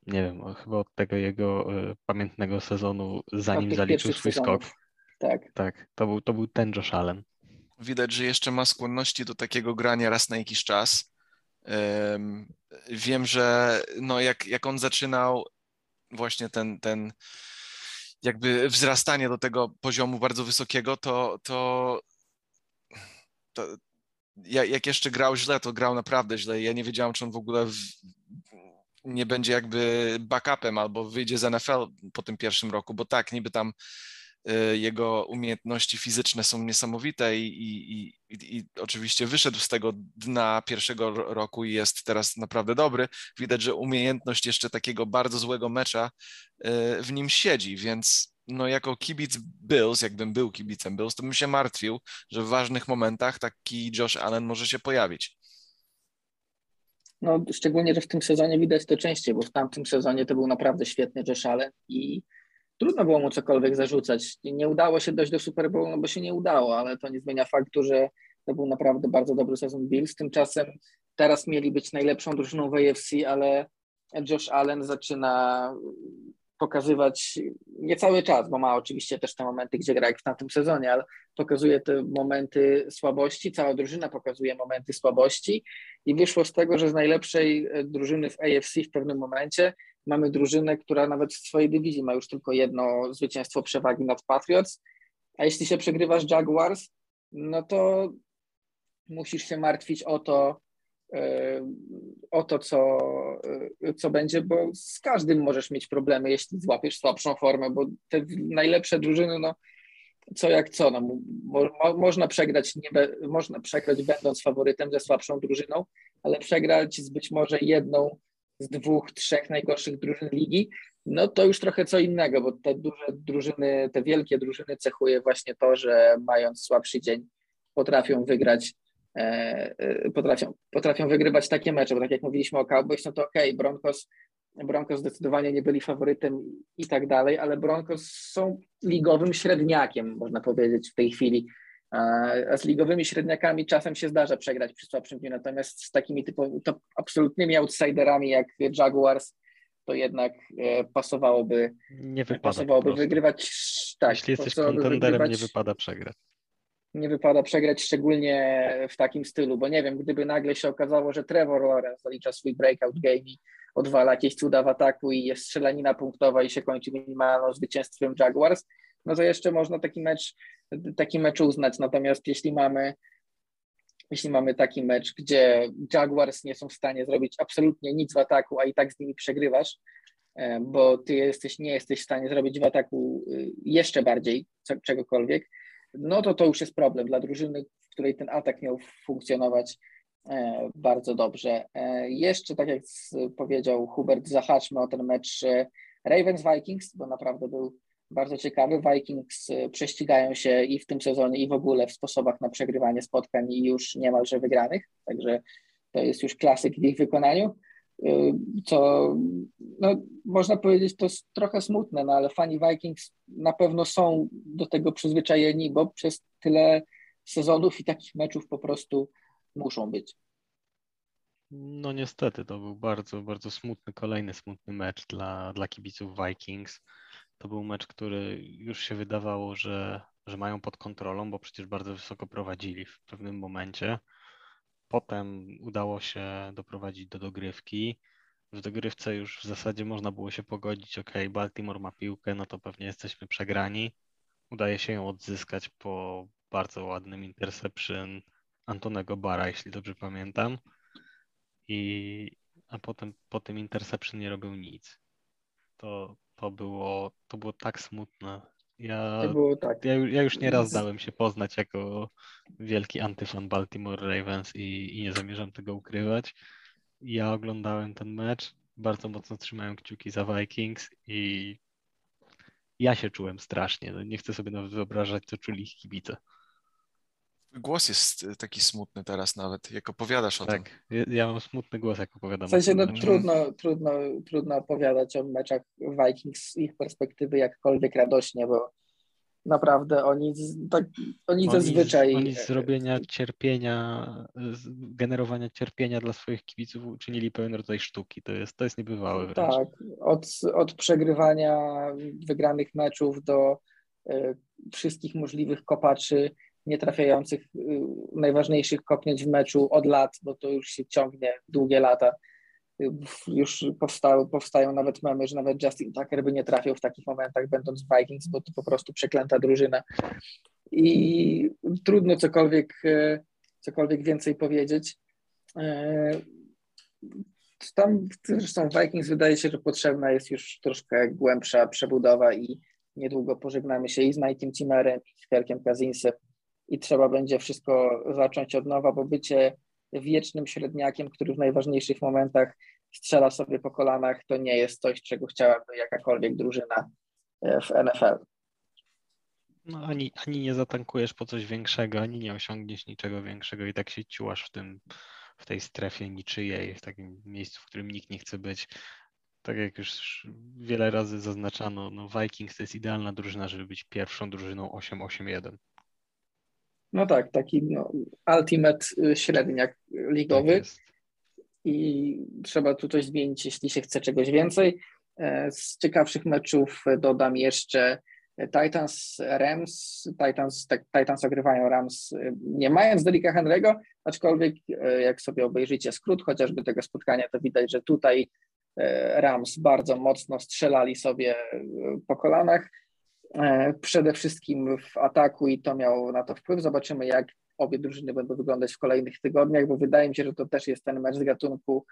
Nie wiem, chyba od tego jego y, pamiętnego sezonu, zanim zaliczył swój sezonów. skok. Tak. Tak, to był, to był ten Josh Allen. Widać, że jeszcze ma skłonności do takiego grania raz na jakiś czas. Um, wiem, że no jak, jak on zaczynał właśnie ten, ten jakby wzrastanie do tego poziomu bardzo wysokiego, to, to, to jak jeszcze grał źle, to grał naprawdę źle. Ja nie wiedziałem, czy on w ogóle w, nie będzie jakby backupem albo wyjdzie z NFL po tym pierwszym roku, bo tak, niby tam Y, jego umiejętności fizyczne są niesamowite i, i, i, i, oczywiście wyszedł z tego dna pierwszego roku i jest teraz naprawdę dobry. Widać, że umiejętność jeszcze takiego bardzo złego mecza y, w nim siedzi, więc no jako kibic Bills, jakbym był kibicem Bills, to bym się martwił, że w ważnych momentach taki Josh Allen może się pojawić. No, szczególnie, że w tym sezonie widać to częściej, bo w tamtym sezonie to był naprawdę świetny Josh Allen i trudno było mu cokolwiek zarzucać. Nie udało się dojść do Super Bowl, no bo się nie udało, ale to nie zmienia faktu, że to był naprawdę bardzo dobry sezon Bills. Tymczasem teraz mieli być najlepszą drużyną w AFC, ale Josh Allen zaczyna pokazywać nie cały czas, bo ma oczywiście też te momenty, gdzie gra jak w tamtym sezonie, ale pokazuje te momenty słabości, cała drużyna pokazuje momenty słabości i wyszło z tego, że z najlepszej drużyny w AFC w pewnym momencie mamy drużynę, która nawet w swojej dywizji ma już tylko jedno zwycięstwo przewagi nad Patriots, a jeśli się przegrywasz Jaguars, no to musisz się martwić o to, e, o to, co, co będzie, bo z każdym możesz mieć problemy, jeśli złapiesz słabszą formę, bo te najlepsze drużyny, no co jak co, no, mo, mo, można przegrać, nie, można przegrać będąc faworytem ze słabszą drużyną, ale przegrać z być może jedną z dwóch, trzech najgorszych drużyn ligi, no to już trochę co innego, bo te duże drużyny, te wielkie drużyny cechuje właśnie to, że mając słabszy dzień potrafią wygrać potrafią, potrafią wygrywać takie mecze, bo tak jak mówiliśmy o Cowboys, no to okej, okay, Broncos, Broncos zdecydowanie nie byli faworytem i tak dalej, ale Broncos są ligowym średniakiem, można powiedzieć w tej chwili. A z ligowymi średniakami czasem się zdarza przegrać przy słabszym dniu, natomiast z takimi typu, to absolutnymi outsiderami jak Jaguars, to jednak e, pasowałoby, nie wypada pasowałoby wygrywać. Tak, Jeśli jesteś kontenderem, wygrywać, nie wypada przegrać. Nie wypada przegrać, szczególnie w takim stylu, bo nie wiem, gdyby nagle się okazało, że Trevor Lawrence zalicza swój breakout game i odwala jakieś cuda w ataku i jest strzelanina punktowa i się kończy minimalną zwycięstwem Jaguars, no to jeszcze można taki mecz, taki mecz uznać. Natomiast jeśli mamy jeśli mamy taki mecz, gdzie Jaguars nie są w stanie zrobić absolutnie nic w ataku, a i tak z nimi przegrywasz, e, bo ty jesteś, nie jesteś w stanie zrobić w ataku y, jeszcze bardziej czegokolwiek, no to to już jest problem dla drużyny, w której ten atak miał funkcjonować e, bardzo dobrze. E, jeszcze, tak jak powiedział Hubert, zahaczmy o ten mecz Ravens-Vikings, bo naprawdę był bardzo ciekawy. Vikings prześcigają się i w tym sezonie, i w ogóle w sposobach na przegrywanie spotkań i już niemalże wygranych, także to jest już klasyk w ich wykonaniu. Y, co no, można powiedzieć, to jest trochę smutne, no ale fani Vikings na pewno są do tego przyzwyczajeni, bo przez tyle sezonów i takich meczów po prostu muszą być. No niestety, to był bardzo, bardzo smutny, kolejny smutny mecz dla, dla kibiców Vikings. To był mecz, który już się wydawało, że, że mają pod kontrolą, bo przecież bardzo wysoko prowadzili w pewnym momencie. Potem udało się doprowadzić do dogrywki. W dogrywce już w zasadzie można było się pogodzić, ok, Baltimore ma piłkę, no to pewnie jesteśmy przegrani. Udaje się ją odzyskać po bardzo ładnym interception Antonego Bara, jeśli dobrze pamiętam. I, a potem po tym interception nie robił nic. To, to było, to było tak smutne. Ja, tak. ja, ja już nieraz dałem się poznać jako wielki antyfan Baltimore Ravens i, i nie zamierzam tego ukrywać. Ja oglądałem ten mecz, bardzo mocno trzymałem kciuki za Vikings i ja się czułem strasznie. No, nie chcę sobie nawet wyobrażać, co czuli ich kibice głos jest e, taki smutny teraz nawet, jak opowiadasz o tak, tym. Tak, ja mam smutny głos, jak opowiadam. W sensie no, trudno, trudno, trudno opowiadać o meczach Vikings z ich perspektywy jakkolwiek radośnie, bo naprawdę oni, tak, oni, oni zazwyczaj... Oni zrobienia cierpienia, z generowania cierpienia dla swoich kibiców uczynili pełen rodzaj sztuki. To jest, to jest niebywałe wręcz. Tak, od, od przegrywania wygranych meczów do y, wszystkich możliwych kopaczy nietrafiających y, najważniejszych kopnięć w meczu od lat, bo to już się ciągnie długie lata. Y, już powstały, powstają nawet memy, że nawet Justin Tucker by nie trafił w takich momentach, będąc Vikings, bo to po prostu przeklęta drużyna. I trudno cokolwiek, y, cokolwiek więcej powiedzieć. Tam zresztą Vikings wydaje się, że potrzebna jest już troszkę głębsza przebudowa i niedługo pożegnamy się i z Mike'iem Cimerem, i z Kerkiem Kazinsem, i trzeba będzie wszystko zacząć od nowa, bo bycie wiecznym średniakiem, który w najważniejszych momentach strzela sobie po kolanach, to nie jest coś, czego chciałaby jakakolwiek drużyna e, w NFL. No, ani, ani nie zatankujesz po coś większego, ani nie osiągniesz niczego większego i tak się ciłasz w tym, w tej strefie niczyjej, w takim miejscu, w którym nikt nie chce być. Tak jak już wiele razy zaznaczano, no Vikings to jest idealna drużyna, żeby być pierwszą drużyną 8-8-1. No tak, taki no, ultimate y, średniak ligowy. Tak I trzeba tu coś zmienić, jeśli się chce czegoś więcej. E, z ciekawszych meczów dodam jeszcze Titans, Rams. Titans, tak, Titans ogrywają Rams nie mając Delika Henry'ego, aczkolwiek e, jak sobie obejrzycie skrót chociażby tego spotkania, to widać, że tutaj Rams bardzo mocno strzelali sobie po kolanach. Przede wszystkim w ataku i to miało na to wpływ. Zobaczymy, jak obie drużyny będą wyglądać w kolejnych tygodniach, bo wydaje mi się, że to też jest ten mecz z gatunku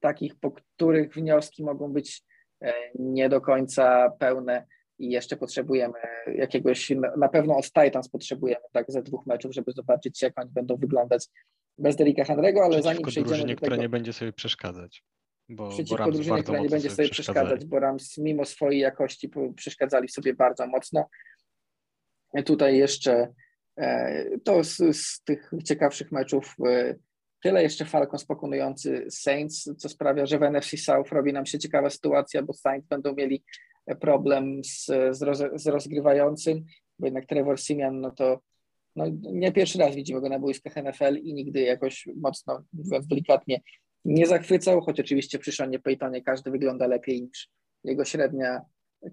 takich, po których wnioski mogą być nie do końca pełne i jeszcze potrzebujemy jakiegoś, na pewno od Titans potrzebujemy tak ze dwóch meczów, żeby zobaczyć jak oni będą wyglądać bez Derika Henry'ego, ale zanim przejdziemy drużynie, do tego, która nie będzie sobie przeszkadzać. Bo, przeciwko bo drużynie, która nie będzie sobie przeszkadzać, bo Rams mimo swojej jakości przeszkadzali sobie bardzo mocno. Tutaj jeszcze e, to z, z tych ciekawszych meczów e, tyle jeszcze Falcons pokonujący Saints, co sprawia, że w NFC South robi nam się ciekawa sytuacja, bo Saints będą mieli problem z, z, roz, z rozgrywającym, bo jednak Trevor Simeon, no to no, nie pierwszy raz widzimy go na boiskach NFL i nigdy jakoś mocno, mówiąc delikatnie, nie zachwycał, choć oczywiście przy Seanie Paytonie każdy wygląda lepiej niż jego średnia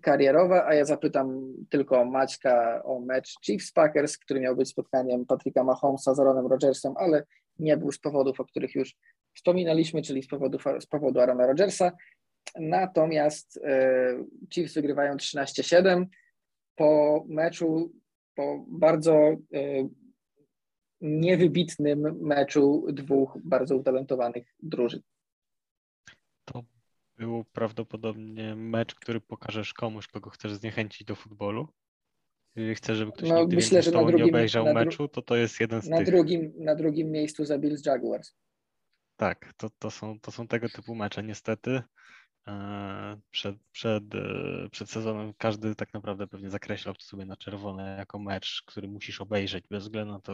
karierowa, a ja zapytam tylko Maćka o mecz Chiefs-Packers, który miał być spotkaniem Patryka Mahomesa z Aaronem Rodgersem, ale nie był z powodów, o których już wspominaliśmy, czyli z powodu, z powodu Aarona Rodgersa. Natomiast e, Chiefs wygrywają 13-7 po meczu, po bardzo e, niewybitnym meczu dwóch bardzo utalentowanych drużyn. To był prawdopodobnie mecz, który pokażesz komuś, kogo chcesz zniechęcić do futbolu. Jeżeli chcesz, żeby ktoś no, nigdy myślę, że na drugim, nie obejrzał meczu, to to jest jeden z na tych. Drugim, na drugim miejscu za Bills Jaguars. Tak, to, to, są, to są tego typu mecze niestety. E, przed, przed, e, przed sezonem każdy tak naprawdę pewnie zakreślał to sobie na czerwone jako mecz, który musisz obejrzeć bez względu na to,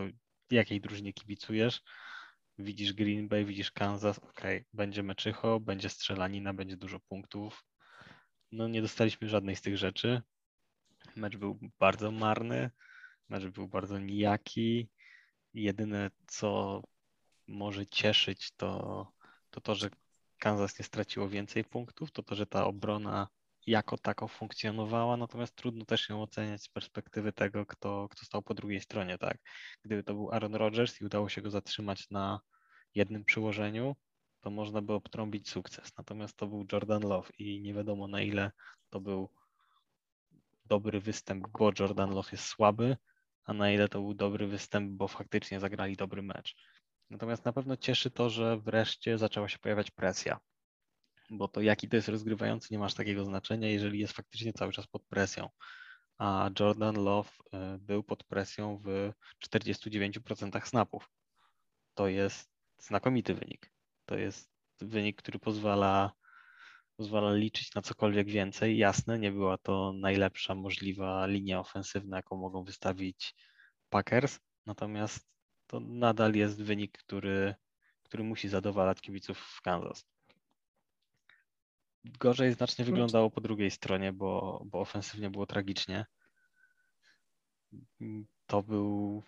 jakiej drużynie kibicujesz. Widzisz Green Bay, widzisz Kansas, ok, będzie meczycho, będzie strzelanina, będzie dużo punktów. No nie dostaliśmy żadnej z tych rzeczy. Mecz był bardzo marny, mecz był bardzo nijaki. Jedyne, co może cieszyć, to to, to że Kansas nie straciło więcej punktów, to to, że ta obrona jako tako funkcjonowała, natomiast trudno też ją oceniać z perspektywy tego, kto, kto stał po drugiej stronie, tak? Gdyby to był Aaron Rodgers i udało się go zatrzymać na jednym przyłożeniu, to można by obtrąbić sukces. Natomiast to był Jordan Love i nie wiadomo na ile to był dobry występ, bo Jordan Love jest słaby, a na ile to był dobry występ, bo faktycznie zagrali dobry mecz. Natomiast na pewno cieszy to, że wreszcie zaczęła się pojawiać presja, bo to jaki to jest rozgrywający nie masz takiego znaczenia, jeżeli jest faktycznie cały czas pod presją. A Jordan Love y, był pod presją w 49% snapów. To jest znakomity wynik. To jest wynik, który pozwala, pozwala liczyć na cokolwiek więcej. Jasne, nie była to najlepsza możliwa linia ofensywna, jaką mogą wystawić Packers, natomiast to nadal jest wynik, który, który musi zadowalać kibiców w Kansas. Gorzej znacznie wyglądało po drugiej stronie, bo, bo ofensywnie było tragicznie. To był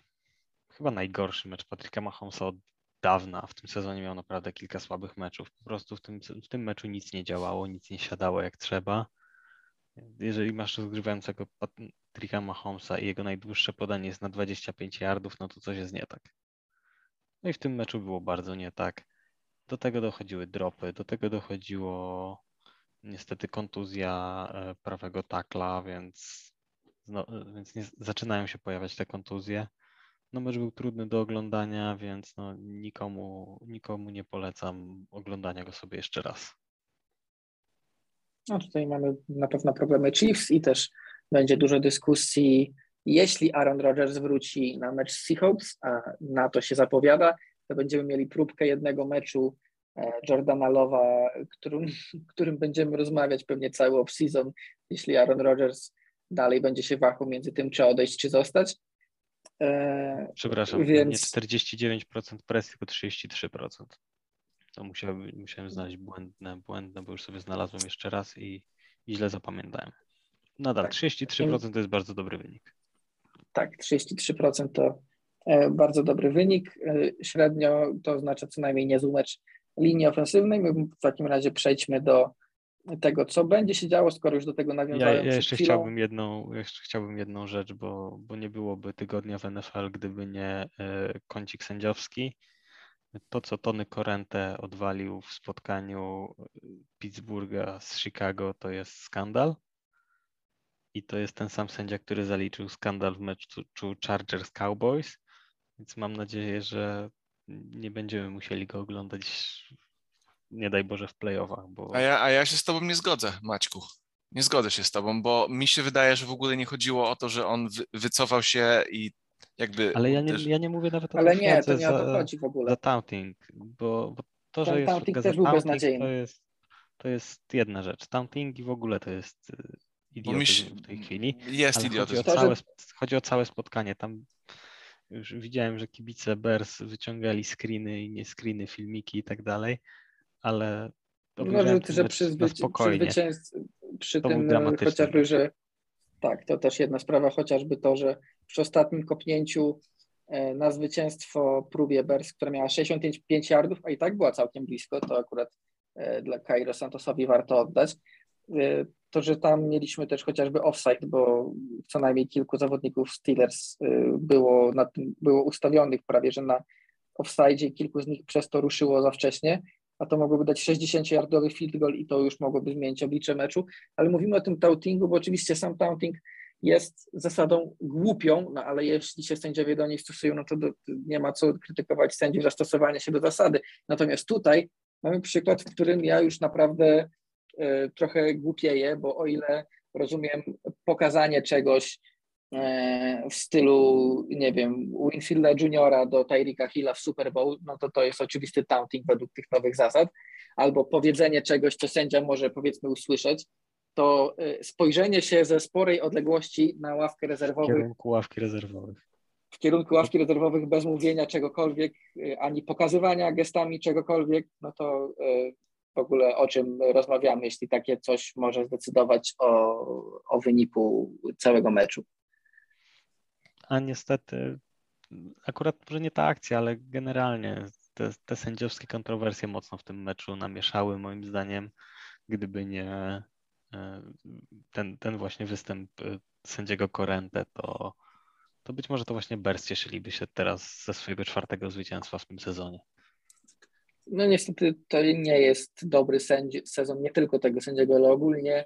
chyba najgorszy mecz Patryka Mahomesa od dawna. W tym sezonie miał naprawdę kilka słabych meczów. Po prostu w tym, w tym meczu nic nie działało, nic nie siadało jak trzeba. Jeżeli masz rozgrywającego Patricka Mahomesa i jego najdłuższe podanie jest na 25 yardów, no to coś jest nie tak. No i w tym meczu było bardzo nie tak. Do tego dochodziły dropy, do tego dochodziło niestety kontuzja e, prawego takla, więc, no, więc nie, zaczynają się pojawiać te kontuzje. No mecz był trudny do oglądania, więc no, nikomu, nikomu nie polecam oglądania go sobie jeszcze raz. No tutaj mamy na pewno problemy Chiefs i też będzie dużo dyskusji jeśli Aaron Rodgers wróci na mecz Seahawks, a na to się zapowiada, to będziemy mieli próbkę jednego meczu Jordana Lowa, którym, *laughs* którym będziemy rozmawiać pewnie cały off-season, jeśli Aaron Rodgers dalej będzie się wahał między tym, czy odejść, czy zostać. E, Przepraszam, więc... nie 49% presji, tylko 33%. To musiałem, musiałem znaleźć błędne, błędne, bo już sobie znalazłem jeszcze raz i, i źle zapamiętałem. Nadal tak. 33% to jest bardzo dobry wynik. Tak, 33% to e, bardzo dobry wynik. E, średnio to oznacza co najmniej niezły mecz linii ofensywnej. My w takim razie przejdźmy do tego, co będzie się działo, skoro już do tego nawiązałem. Ja, ja jeszcze, chciałbym jedną, jeszcze chciałbym jedną rzecz, bo, bo nie byłoby tygodnia w NFL, gdyby nie e, kącik sędziowski. To, co Tony Corrente odwalił w spotkaniu Pittsburgha z Chicago, to jest skandal. I to jest ten sam sędzia, który zaliczył skandal w meczu Chargers Cowboys. Więc mam nadzieję, że nie będziemy musieli go oglądać, nie daj Boże, w playoffach. Bo... A, ja, a ja się z Tobą nie zgodzę, Maćku. Nie zgodzę się z Tobą, bo mi się wydaje, że w ogóle nie chodziło o to, że on wycofał się i jakby. Ale ja nie, ja nie mówię nawet o Ale nie, to nie o to chodzi w ogóle. Za taunting, bo, bo to, Ten że jest taunting też był beznadziejny. To jest, to jest jedna rzecz. Taunting i w ogóle to jest y, idiotyzm się- w tej chwili. Jest idiotyzm. chodzi o, To, że- całe, chodzi o całe spotkanie. Tam już widziałem, że kibice Bears wyciągali screeny i nie screeny, filmiki i tak dalej, ale obejrzałem że, przy, zwyci- przy spokojnie. przy był tym e, chociażby, mecz. że tak, to też jedna sprawa, chociażby to, że przy ostatnim kopnięciu e, na zwycięstwo próbie Bers, która miała 65 yardów, a i tak była całkiem blisko, to akurat e, dla Cairo Santosowi warto oddać. To, że tam mieliśmy też chociażby offside, bo co najmniej kilku zawodników Steelers e, było, na tym, było ustawionych prawie, że na offside kilku z nich przez to ruszyło za wcześnie, a to mogłoby dać 60-yardowy field goal i to już mogłoby zmienić oblicze meczu, ale mówimy o tym tauntingu, bo oczywiście sam taunting jest zasadą głupią, no ale jeśli się sędziowie do niej stosują, no to do, nie ma co krytykować sędziów za stosowanie się do zasady. Natomiast tutaj mamy przykład, w którym ja już naprawdę trochę głupieję, bo o ile rozumiem pokazanie czegoś e, w stylu, nie wiem, Winfielda Juniora do Tyrika Hilla w Super Bowl, no to to jest oczywisty taunting według tych nowych zasad, albo powiedzenie czegoś, co sędzia może powiedzmy usłyszeć, to e, spojrzenie się ze sporej odległości na ławkę w rezerwowych kierunku ławki rezerwowych. w kierunku ławki rezerwowych bez mówienia czegokolwiek, ani pokazywania gestami czegokolwiek, no to w ogóle o czym rozmawiamy, jeśli takie coś może zdecydować o, o wyniku całego meczu. A niestety, akurat może nie ta akcja, ale generalnie te, te sędziowskie kontrowersje mocno w tym meczu namieszały moim zdaniem. Gdyby nie e, ten, ten właśnie występ e, sędziego Korente, to, to być może to właśnie Bears cieszyliby się teraz ze swojego czwartego zwycięstwa w tym sezonie. No niestety to nie jest dobry sędzi, sezon nie tylko tego sędziego, ale ogólnie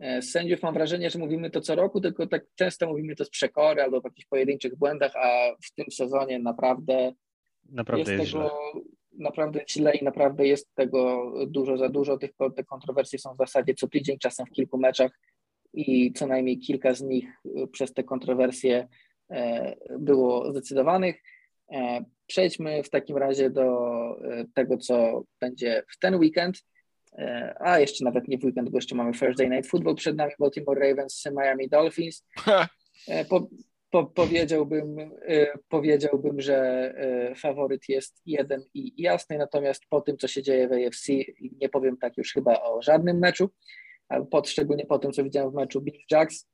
e, z sędziów mam wrażenie, że mówimy to co roku, tylko tak często mówimy to z przekory albo w jakichś pojedynczych błędach, a w tym sezonie naprawdę Naprawdę jest, jest źle. tego naprawdę źle i naprawdę jest tego dużo za dużo. Tych, te kontrowersje są w zasadzie co tydzień, czasem w kilku meczach i co najmniej kilka z nich y, przez te kontrowersje e, było zdecydowanych. E, Przejdźmy w takim razie do e, tego, co będzie w ten weekend. E, A jeszcze nawet nie w weekend, bo jeszcze mamy Thursday Night Football przed nami, Baltimore Ravens, Miami Dolphins. Po, po, powiedziałbym, powiedziałbym, że faworyt jest jeden i jasny, natomiast po tym, co się dzieje w AFC, nie powiem tak już chyba o żadnym meczu, pod, szczególnie po tym, co widziałem w meczu Bills Jacks.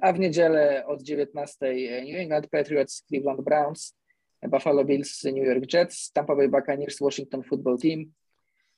A w niedzielę od 19 New England Patriots, Cleveland Browns, Buffalo Bills, New York Jets, Tampa Bay Buccaneers, Washington Football Team,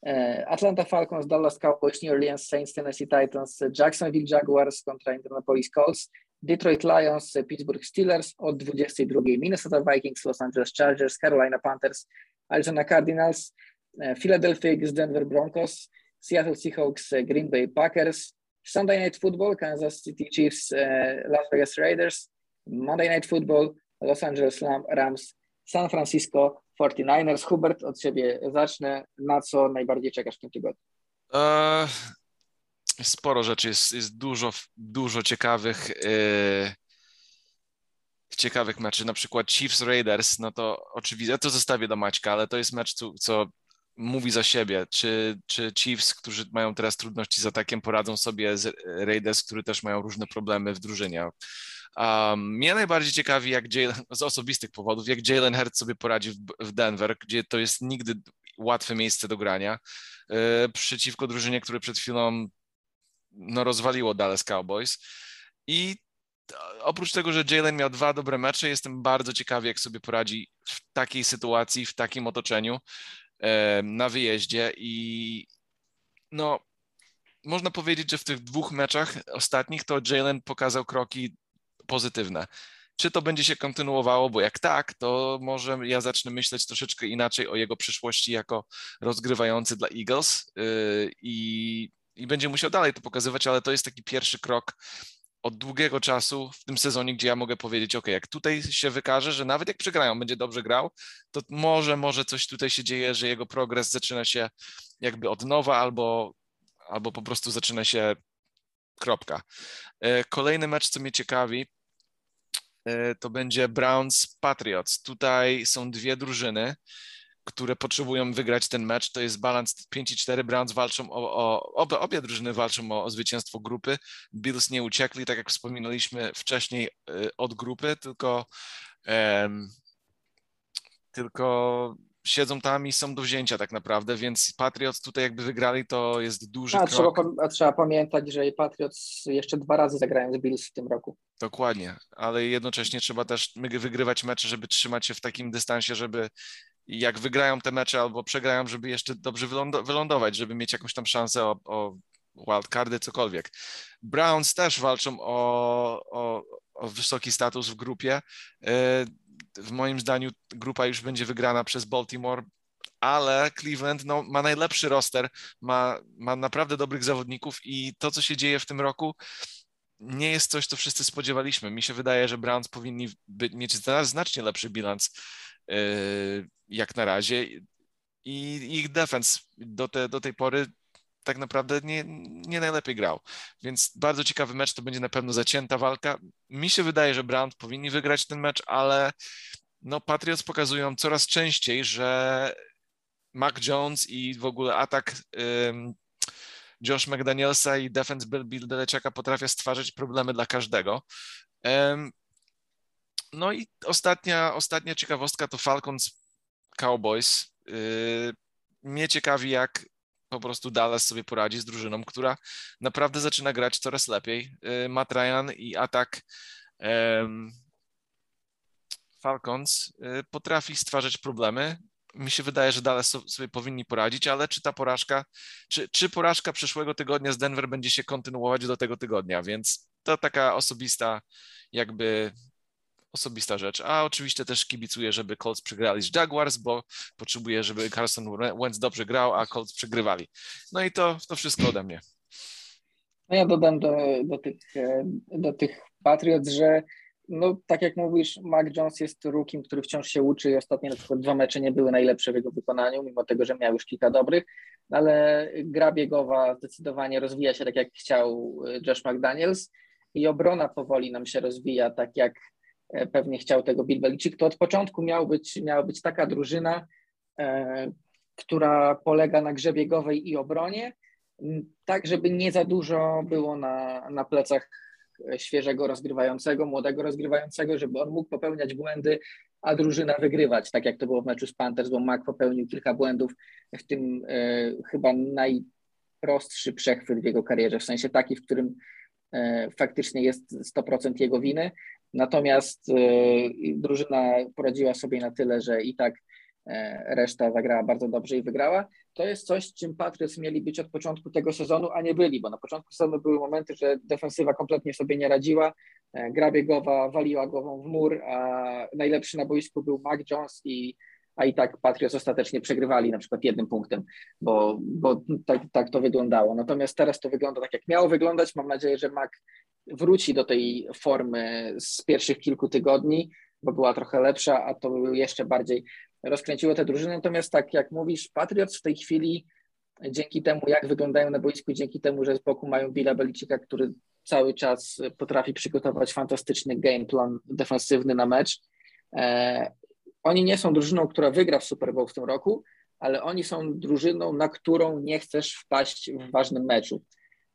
e, Atlanta Falcons, Dallas Cowboys, New Orleans Saints, Tennessee Titans, Jacksonville Jaguars kontra Indianapolis Colts, Detroit Lions, eh, Pittsburgh Steelers od 22, Minnesota Vikings, Los Angeles Chargers, Carolina Panthers, Arizona Cardinals, e, Philadelphia Eagles, Denver Broncos, Seattle Seahawks, Green Bay Packers, Sunday Night Football, Kansas City Chiefs, Las Vegas Raiders, Monday Night Football, Los Angeles Rams, San Francisco 49ers. Hubert, od ciebie zacznę. Na co najbardziej czekasz w tym tygodniu? E, Sporo rzeczy, jest, jest dużo, dużo ciekawych, e, ciekawych meczy, na przykład Chiefs Raiders, no to oczywiście, ja to zostawię do Maćka, ale to jest mecz, co, co mówi za siebie, czy, czy Chiefs, którzy mają teraz trudności z atakiem, poradzą sobie z Raiders, którzy też mają różne problemy w drużynie. Um, mnie najbardziej ciekawi, jak Jalen, z osobistych powodów, jak Jalen Hurts sobie poradzi w, w Denver, gdzie to jest nigdy łatwe miejsce do grania, e, przeciwko drużynie, które przed chwilą no, rozwaliło Dallas Cowboys. I oprócz tego, że Jalen miał dwa dobre mecze, jestem bardzo ciekawy, jak sobie poradzi w takiej sytuacji, w takim otoczeniu e, na wyjeździe i no można powiedzieć, że w tych dwóch meczach ostatnich to Jalen pokazał kroki pozytywne. czy to będzie się kontynuowało, bo jak tak, to może ja zacznę myśleć troszeczkę inaczej o jego przyszłości jako rozgrywający dla Eagles yy, i, i będzie musiał dalej to pokazywać, ale to jest taki pierwszy krok od długiego czasu w tym sezonie, gdzie ja mogę powiedzieć, ok, jak tutaj się wykaże, że nawet jak przegrają, będzie dobrze grał, to może, może coś tutaj się dzieje, że jego progres zaczyna się jakby od nowa albo, albo po prostu zaczyna się kropka. E, kolejny mecz, co mnie ciekawi, to będzie Browns Patriots. Tutaj są dwie drużyny, które potrzebują wygrać ten mecz. To jest balans 5-4. Browns walczą o, o obie, obie drużyny walczą o, o, zwycięstwo grupy. Bills nie uciekli, tak jak wspominaliśmy wcześniej, y, od grupy, tylko, um, tylko siedzą tam i są do wzięcia tak naprawdę, więc Patriots tutaj jakby wygrali, to jest duży a, krok. Trzeba, a trzeba pamiętać, że Patriots jeszcze dwa razy zagrają z Bills w tym roku. Dokładnie, ale jednocześnie trzeba też wygrywać mecze, żeby trzymać się w takim dystansie, żeby jak wygrają te mecze albo przegrają, żeby jeszcze dobrze wylądować, żeby mieć jakąś tam szansę o, o wildcardy, cokolwiek. Browns też walczą o, o, o wysoki status w grupie. W moim zdaniu grupa już będzie wygrana przez Baltimore, ale Cleveland no, ma najlepszy roster, ma, ma naprawdę dobrych zawodników i to, co się dzieje w tym roku, nie jest coś, co wszyscy spodziewaliśmy. Mi się wydaje, że Browns powinni by, mieć znacznie lepszy bilans yy, jak na razie i ich defense do, te, do tej pory tak naprawdę nie, nie najlepiej grał. Więc bardzo ciekawy mecz, to będzie na pewno zacięta walka. Mi się wydaje, że Brown powinni wygrać ten mecz, ale no Patriots pokazują coraz częściej, że Mac Jones i w ogóle atak um, Josh McDanielsa i defense Bill, Bill potrafią stwarzać problemy dla każdego. No i ostatnia, ostatnia ciekawostka to Falcons Cowboys. Yy, mnie ciekawi, jak po prostu Dallas sobie poradzi z drużyną, która naprawdę zaczyna grać coraz lepiej. Yy, Matt Ryan i atak Falcons yy, potrafi stwarzać problemy. Mi się wydaje, że Dallas sobie powinni poradzić, ale czy ta porażka, czy, czy porażka przyszłego tygodnia z Denver będzie się kontynuować do tego tygodnia, więc to taka osobista jakby osobista rzecz. A oczywiście też kibicuję, żeby Colts przegrali z Jaguars, bo potrzebuję, żeby Carson Wentz dobrze grał, a Colts przegrywali. No i to, to wszystko ode mnie. No ja dodam do, do, tych, e, do tych Patriots, że no tak jak mówisz, Mac Jones jest rukim, który wciąż się uczy i ostatnie na przykład dwa mecze nie były najlepsze w jego wykonaniu, mimo tego, że miał już kilka dobrych, ale gra biegowa zdecydowanie rozwija się tak, jak chciał e, Josh McDaniels i obrona powoli nam się rozwija tak, jak pewnie chciał tego Bill Belichick, to od początku miał być, miała być taka drużyna, e, która polega na grze biegowej i obronie, tak żeby nie za dużo było na, na plecach świeżego rozgrywającego, młodego rozgrywającego, żeby on mógł popełniać błędy, a drużyna wygrywać, tak jak to było w meczu z Panthers, bo Mac popełnił kilka błędów, w tym e, chyba najprostszy przechwyt w jego karierze, w sensie taki, w którym e, faktycznie jest 100% jego winy, Natomiast y, drużyna poradziła sobie na tyle, że i tak e, reszta zagrała bardzo dobrze i wygrała. To jest coś, czym Patriots mieli być od początku tego sezonu, a nie byli, bo na początku sezonu były momenty, że defensywa kompletnie sobie nie radziła, e, gra biegowa waliła głową w mur, a najlepszy na boisku był Mac Jones i a i tak Patriots ostatecznie przegrywali na przykład jednym punktem, bo, bo tak, tak to wyglądało. Natomiast teraz to wygląda tak, jak miało wyglądać. Mam nadzieję, że Mac wróci do tej formy z pierwszych kilku tygodni, bo była trochę lepsza, a to jeszcze bardziej rozkręciło tę drużynę. Natomiast tak jak mówisz, Patriots w tej chwili dzięki temu, jak wyglądają na boisku, dzięki temu, że z boku mają Billa Belicika, który cały czas potrafi przygotować fantastyczny game plan defensywny na mecz. Oni nie są drużyną, która wygra w Super Bowl w tym roku, ale oni są drużyną, na którą nie chcesz wpaść w ważnym meczu.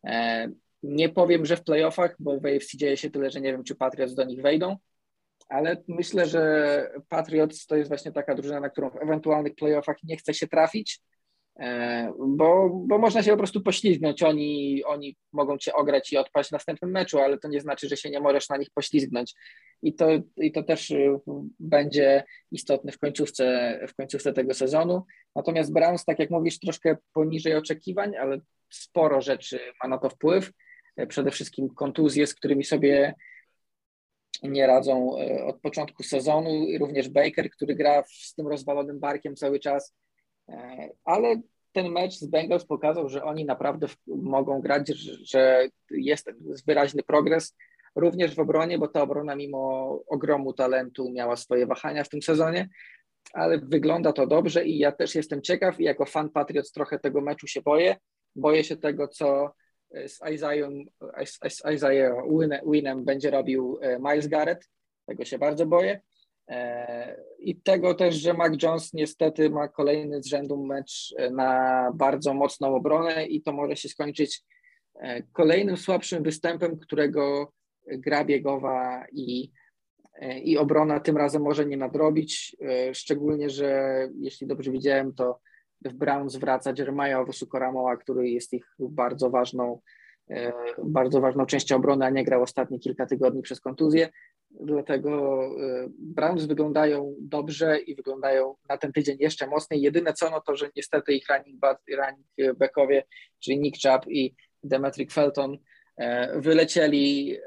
E, nie powiem, że w playoffach, bo w AFC dzieje się tyle, że nie wiem, czy Patriots do nich wejdą, ale myślę, że Patriots to jest właśnie taka drużyna, na którą w ewentualnych playoffach nie chce się trafić, e, bo, bo można się po prostu poślizgnąć. Oni, oni mogą cię ograć i odpaść w następnym meczu, ale to nie znaczy, że się nie możesz na nich poślizgnąć. I to, i to też będzie istotne w końcówce, w końcówce tego sezonu. Natomiast Browns, tak jak mówisz, troszkę poniżej oczekiwań, ale sporo rzeczy ma na to wpływ. Przede wszystkim kontuzje, z którymi sobie nie radzą od początku sezonu, również Baker, który gra z tym rozwalonym barkiem cały czas, ale ten mecz z Bengals pokazał, że oni naprawdę mogą grać, że jest wyraźny progres również w obronie, bo ta obrona mimo ogromu talentu miała swoje wahania w tym sezonie, ale wygląda to dobrze i ja też jestem ciekaw i jako fan Patriots trochę tego meczu się boję. Boję się tego, co z Isaiah, z Isaiah Winem będzie robił e, Miles Garrett. Tego się bardzo boję. E, I tego też, że Mac Jones niestety ma kolejny z rzędu mecz e, na bardzo mocną obronę i to może się skończyć kolejnym słabszym występem, którego gra biegowa i, i obrona tym razem może nie nadrobić. Szczególnie, że jeśli dobrze widziałem, to w Browns wraca Jeremiah Owusu-Koramoa, który jest ich bardzo ważną, e, bardzo ważną częścią obrony, a nie grał ostatnie kilka tygodni przez kontuzję. Dlatego e, Browns wyglądają dobrze i wyglądają na ten tydzień jeszcze mocniej. Jedyne co, no to, że niestety ich running, back, running backowie, czyli Nick Chubb i Demetric Felton, e, wylecieli,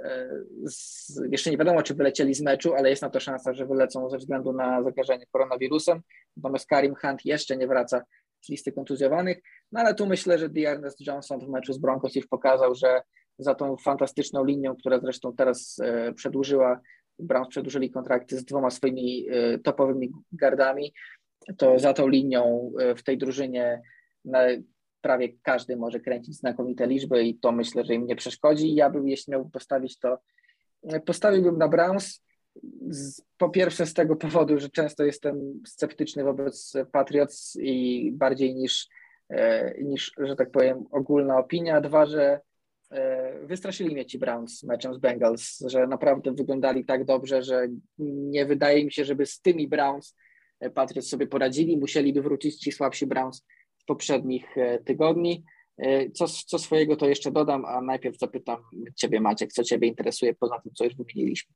z, jeszcze nie wiadomo, czy wylecieli z meczu, ale jest na to szansa, że wylecą ze względu na zakażenie koronawirusem. Natomiast Karim Hunt jeszcze nie wraca z listy kontuzjowanych. No ale tu myślę, że Ernest Johnson w meczu z Broncos już pokazał, że za tą fantastyczną linią, która zresztą teraz e, przedłużyła, Browns przedłużyli kontrakty z dwoma swoimi e, topowymi gardami, to za tą linią e, w tej drużynie prawie każdy może kręcić znakomite liczby i to myślę, że im nie przeszkodzi. Ja bym, jeśli miałbym postawić to, postawiłbym na Browns, po pierwsze z tego powodu, że często jestem sceptyczny wobec Patriots i bardziej niż, e, niż że tak powiem, ogólna opinia. Dwa, że e, wystraszyli mnie ci Browns meczem z Bengals, że naprawdę wyglądali tak dobrze, że nie wydaje mi się, żeby z tymi Browns e, Patriots sobie poradzili. Musieliby wrócić ci słabsi Browns poprzednich tygodni. Co, co swojego to jeszcze dodam, a najpierw zapytam Ciebie Maciek, co Ciebie interesuje poza tym, co już wymieniliśmy.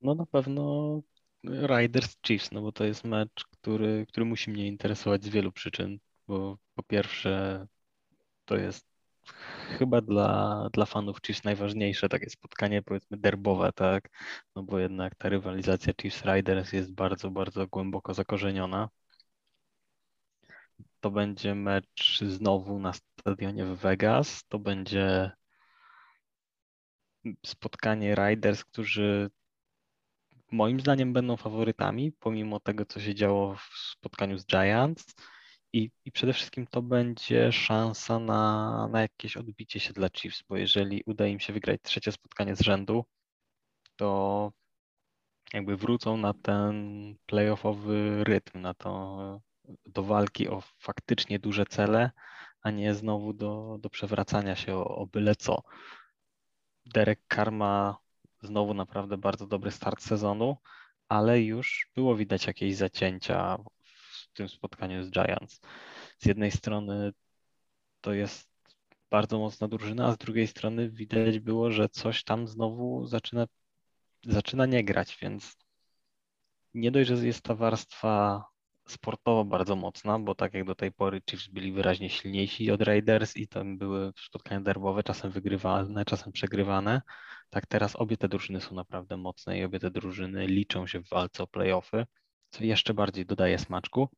No na pewno Riders Chiefs, no bo to jest mecz, który, który musi mnie interesować z wielu przyczyn, bo po pierwsze to jest chyba dla, dla fanów Chiefs najważniejsze takie spotkanie powiedzmy derbowe, tak, no bo jednak ta rywalizacja Chiefs Riders jest bardzo, bardzo głęboko zakorzeniona. To będzie mecz znowu na stadionie w Vegas, to będzie spotkanie Riders, którzy moim zdaniem będą faworytami, pomimo tego, co się działo w spotkaniu z Giants. I, i przede wszystkim to będzie szansa na, na jakieś odbicie się dla Chiefs, bo jeżeli uda im się wygrać trzecie spotkanie z rzędu, to jakby wrócą na ten playoffowy rytm, na to do walki o faktycznie duże cele, a nie znowu do, do przewracania się o, o byle co. Derek Karma znowu naprawdę bardzo dobry start sezonu, ale już było widać jakieś zacięcia w tym spotkaniu z Giants. Z jednej strony to jest bardzo mocna drużyna, a z drugiej strony widać było, że coś tam znowu zaczyna, zaczyna nie grać, więc nie dość, że jest ta warstwa sportowo bardzo mocna, bo tak jak do tej pory Chiefs byli wyraźnie silniejsi od Raiders i tam były spotkania derbowe, czasem wygrywane, czasem przegrywane, tak teraz obie te drużyny są naprawdę mocne i obie te drużyny liczą się w walce o playoffy, co jeszcze bardziej dodaje smaczku.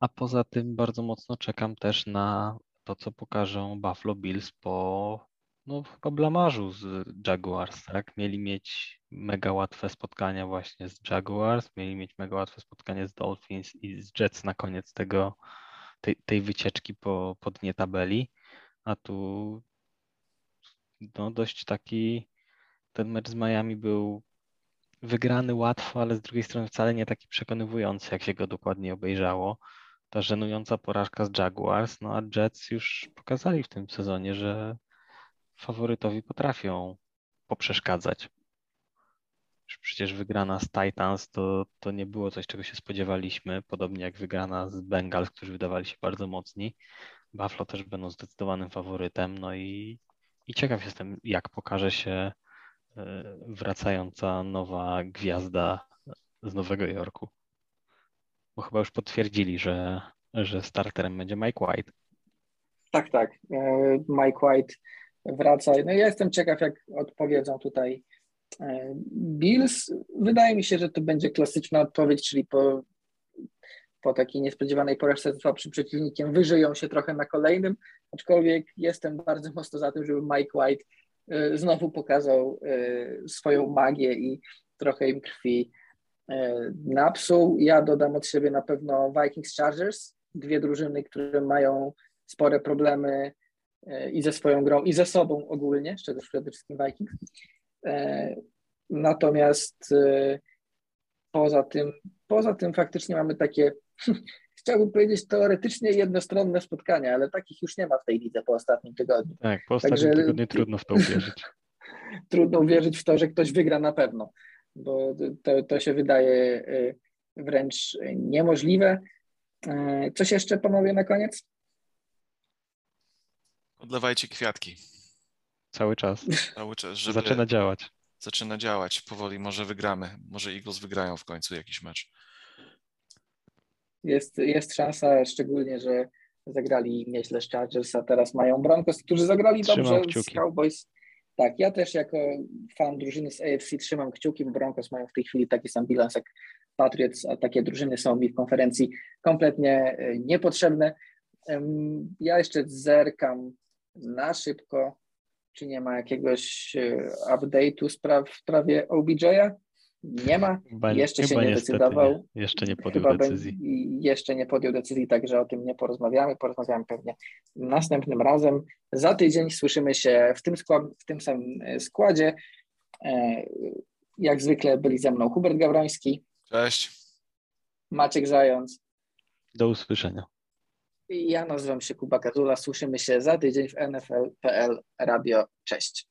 A poza tym bardzo mocno czekam też na to, co pokażą Buffalo Bills po no, chyba blamarzu z Jaguars, tak? Mieli mieć mega łatwe spotkania właśnie z Jaguars, mieli mieć mega łatwe spotkanie z Dolphins i z Jets na koniec tego, tej, tej wycieczki po, po dnie tabeli, a tu no, dość taki, ten mecz z Miami był wygrany łatwo, ale z drugiej strony wcale nie taki przekonywujący, jak się go dokładnie obejrzało. Ta żenująca porażka z Jaguars, no a Jets już pokazali w tym sezonie, że faworytowi potrafią poprzeszkadzać. Przecież wygrana z Titans to, to nie było coś, czego się spodziewaliśmy, podobnie jak wygrana z Bengals, którzy wydawali się bardzo mocni. Buffalo też będą zdecydowanym faworytem, no i i ciekaw jestem, jak pokaże się e, wracająca nowa gwiazda z Nowego Jorku. Bo chyba już potwierdzili, że, że starterem będzie Mike White. Tak, tak. E, Mike White wraca. No ja jestem ciekaw, jak odpowiedzą tutaj E, Bills, wydaje mi się, że to będzie klasyczna odpowiedź, czyli po, po takiej niespodziewanej porażce przy przeciwnikiem wyżyją się trochę na kolejnym, aczkolwiek jestem bardzo mocno za tym, żeby Mike White e, znowu pokazał e, swoją magię i trochę im krwi napsuł. Ja dodam od siebie na pewno Vikings Chargers, dwie drużyny, które mają spore problemy i ze swoją grą, i ze sobą ogólnie, z czego przede wszystkim Vikings. E, natomiast e, poza tym, poza tym faktycznie mamy takie, *laughs* chciałbym powiedzieć teoretycznie jednostronne spotkania, ale takich już nie ma w tej lidze po ostatnim tygodniu. Tak, po ostatnim Także, tygodniu trudno w to uwierzyć. *laughs* trudno uwierzyć w to, że ktoś wygra na pewno, bo to, to się wydaje e, wręcz niemożliwe. Coś jeszcze panowie na koniec? Odlewajcie kwiatki. Cały czas. Cały czas, żeby... Zaczyna działać. Zaczyna działać. Powoli może wygramy. Może Eagles wygrają w końcu jakiś mecz. Jest, jest szansa, szczególnie, że zagrali nieźle z Chargers, a teraz mają Broncos, którzy zagrali trzymam dobrze kciuki. z Cowboys. Tak, ja też jako fan drużyny z AFC trzymam kciuki, bo Broncos mają w tej chwili taki sam bilans jak Patriots, a takie drużyny są mi w konferencji kompletnie e, niepotrzebne. Ja jeszcze zerkam na szybko, czy nie ma jakiegoś e, update'u spraw w sprawie OBJ'a? Nie ma. Chyba, jeszcze się nie decydował. Nie. Jeszcze nie podjął chyba decyzji. Jeszcze nie podjął decyzji, także o tym nie porozmawiamy. Porozmawiamy pewnie następnym razem. Za tydzień słyszymy się w tym, skład, w tym samym e, składzie. E, jak zwykle byli ze mną Hubert Gawroński. Cześć. Maciek Zając. Do usłyszenia. Ja nazywam się Kuba Kazula. Słyszymy się za tydzień w NFL.pl Radio. Cześć.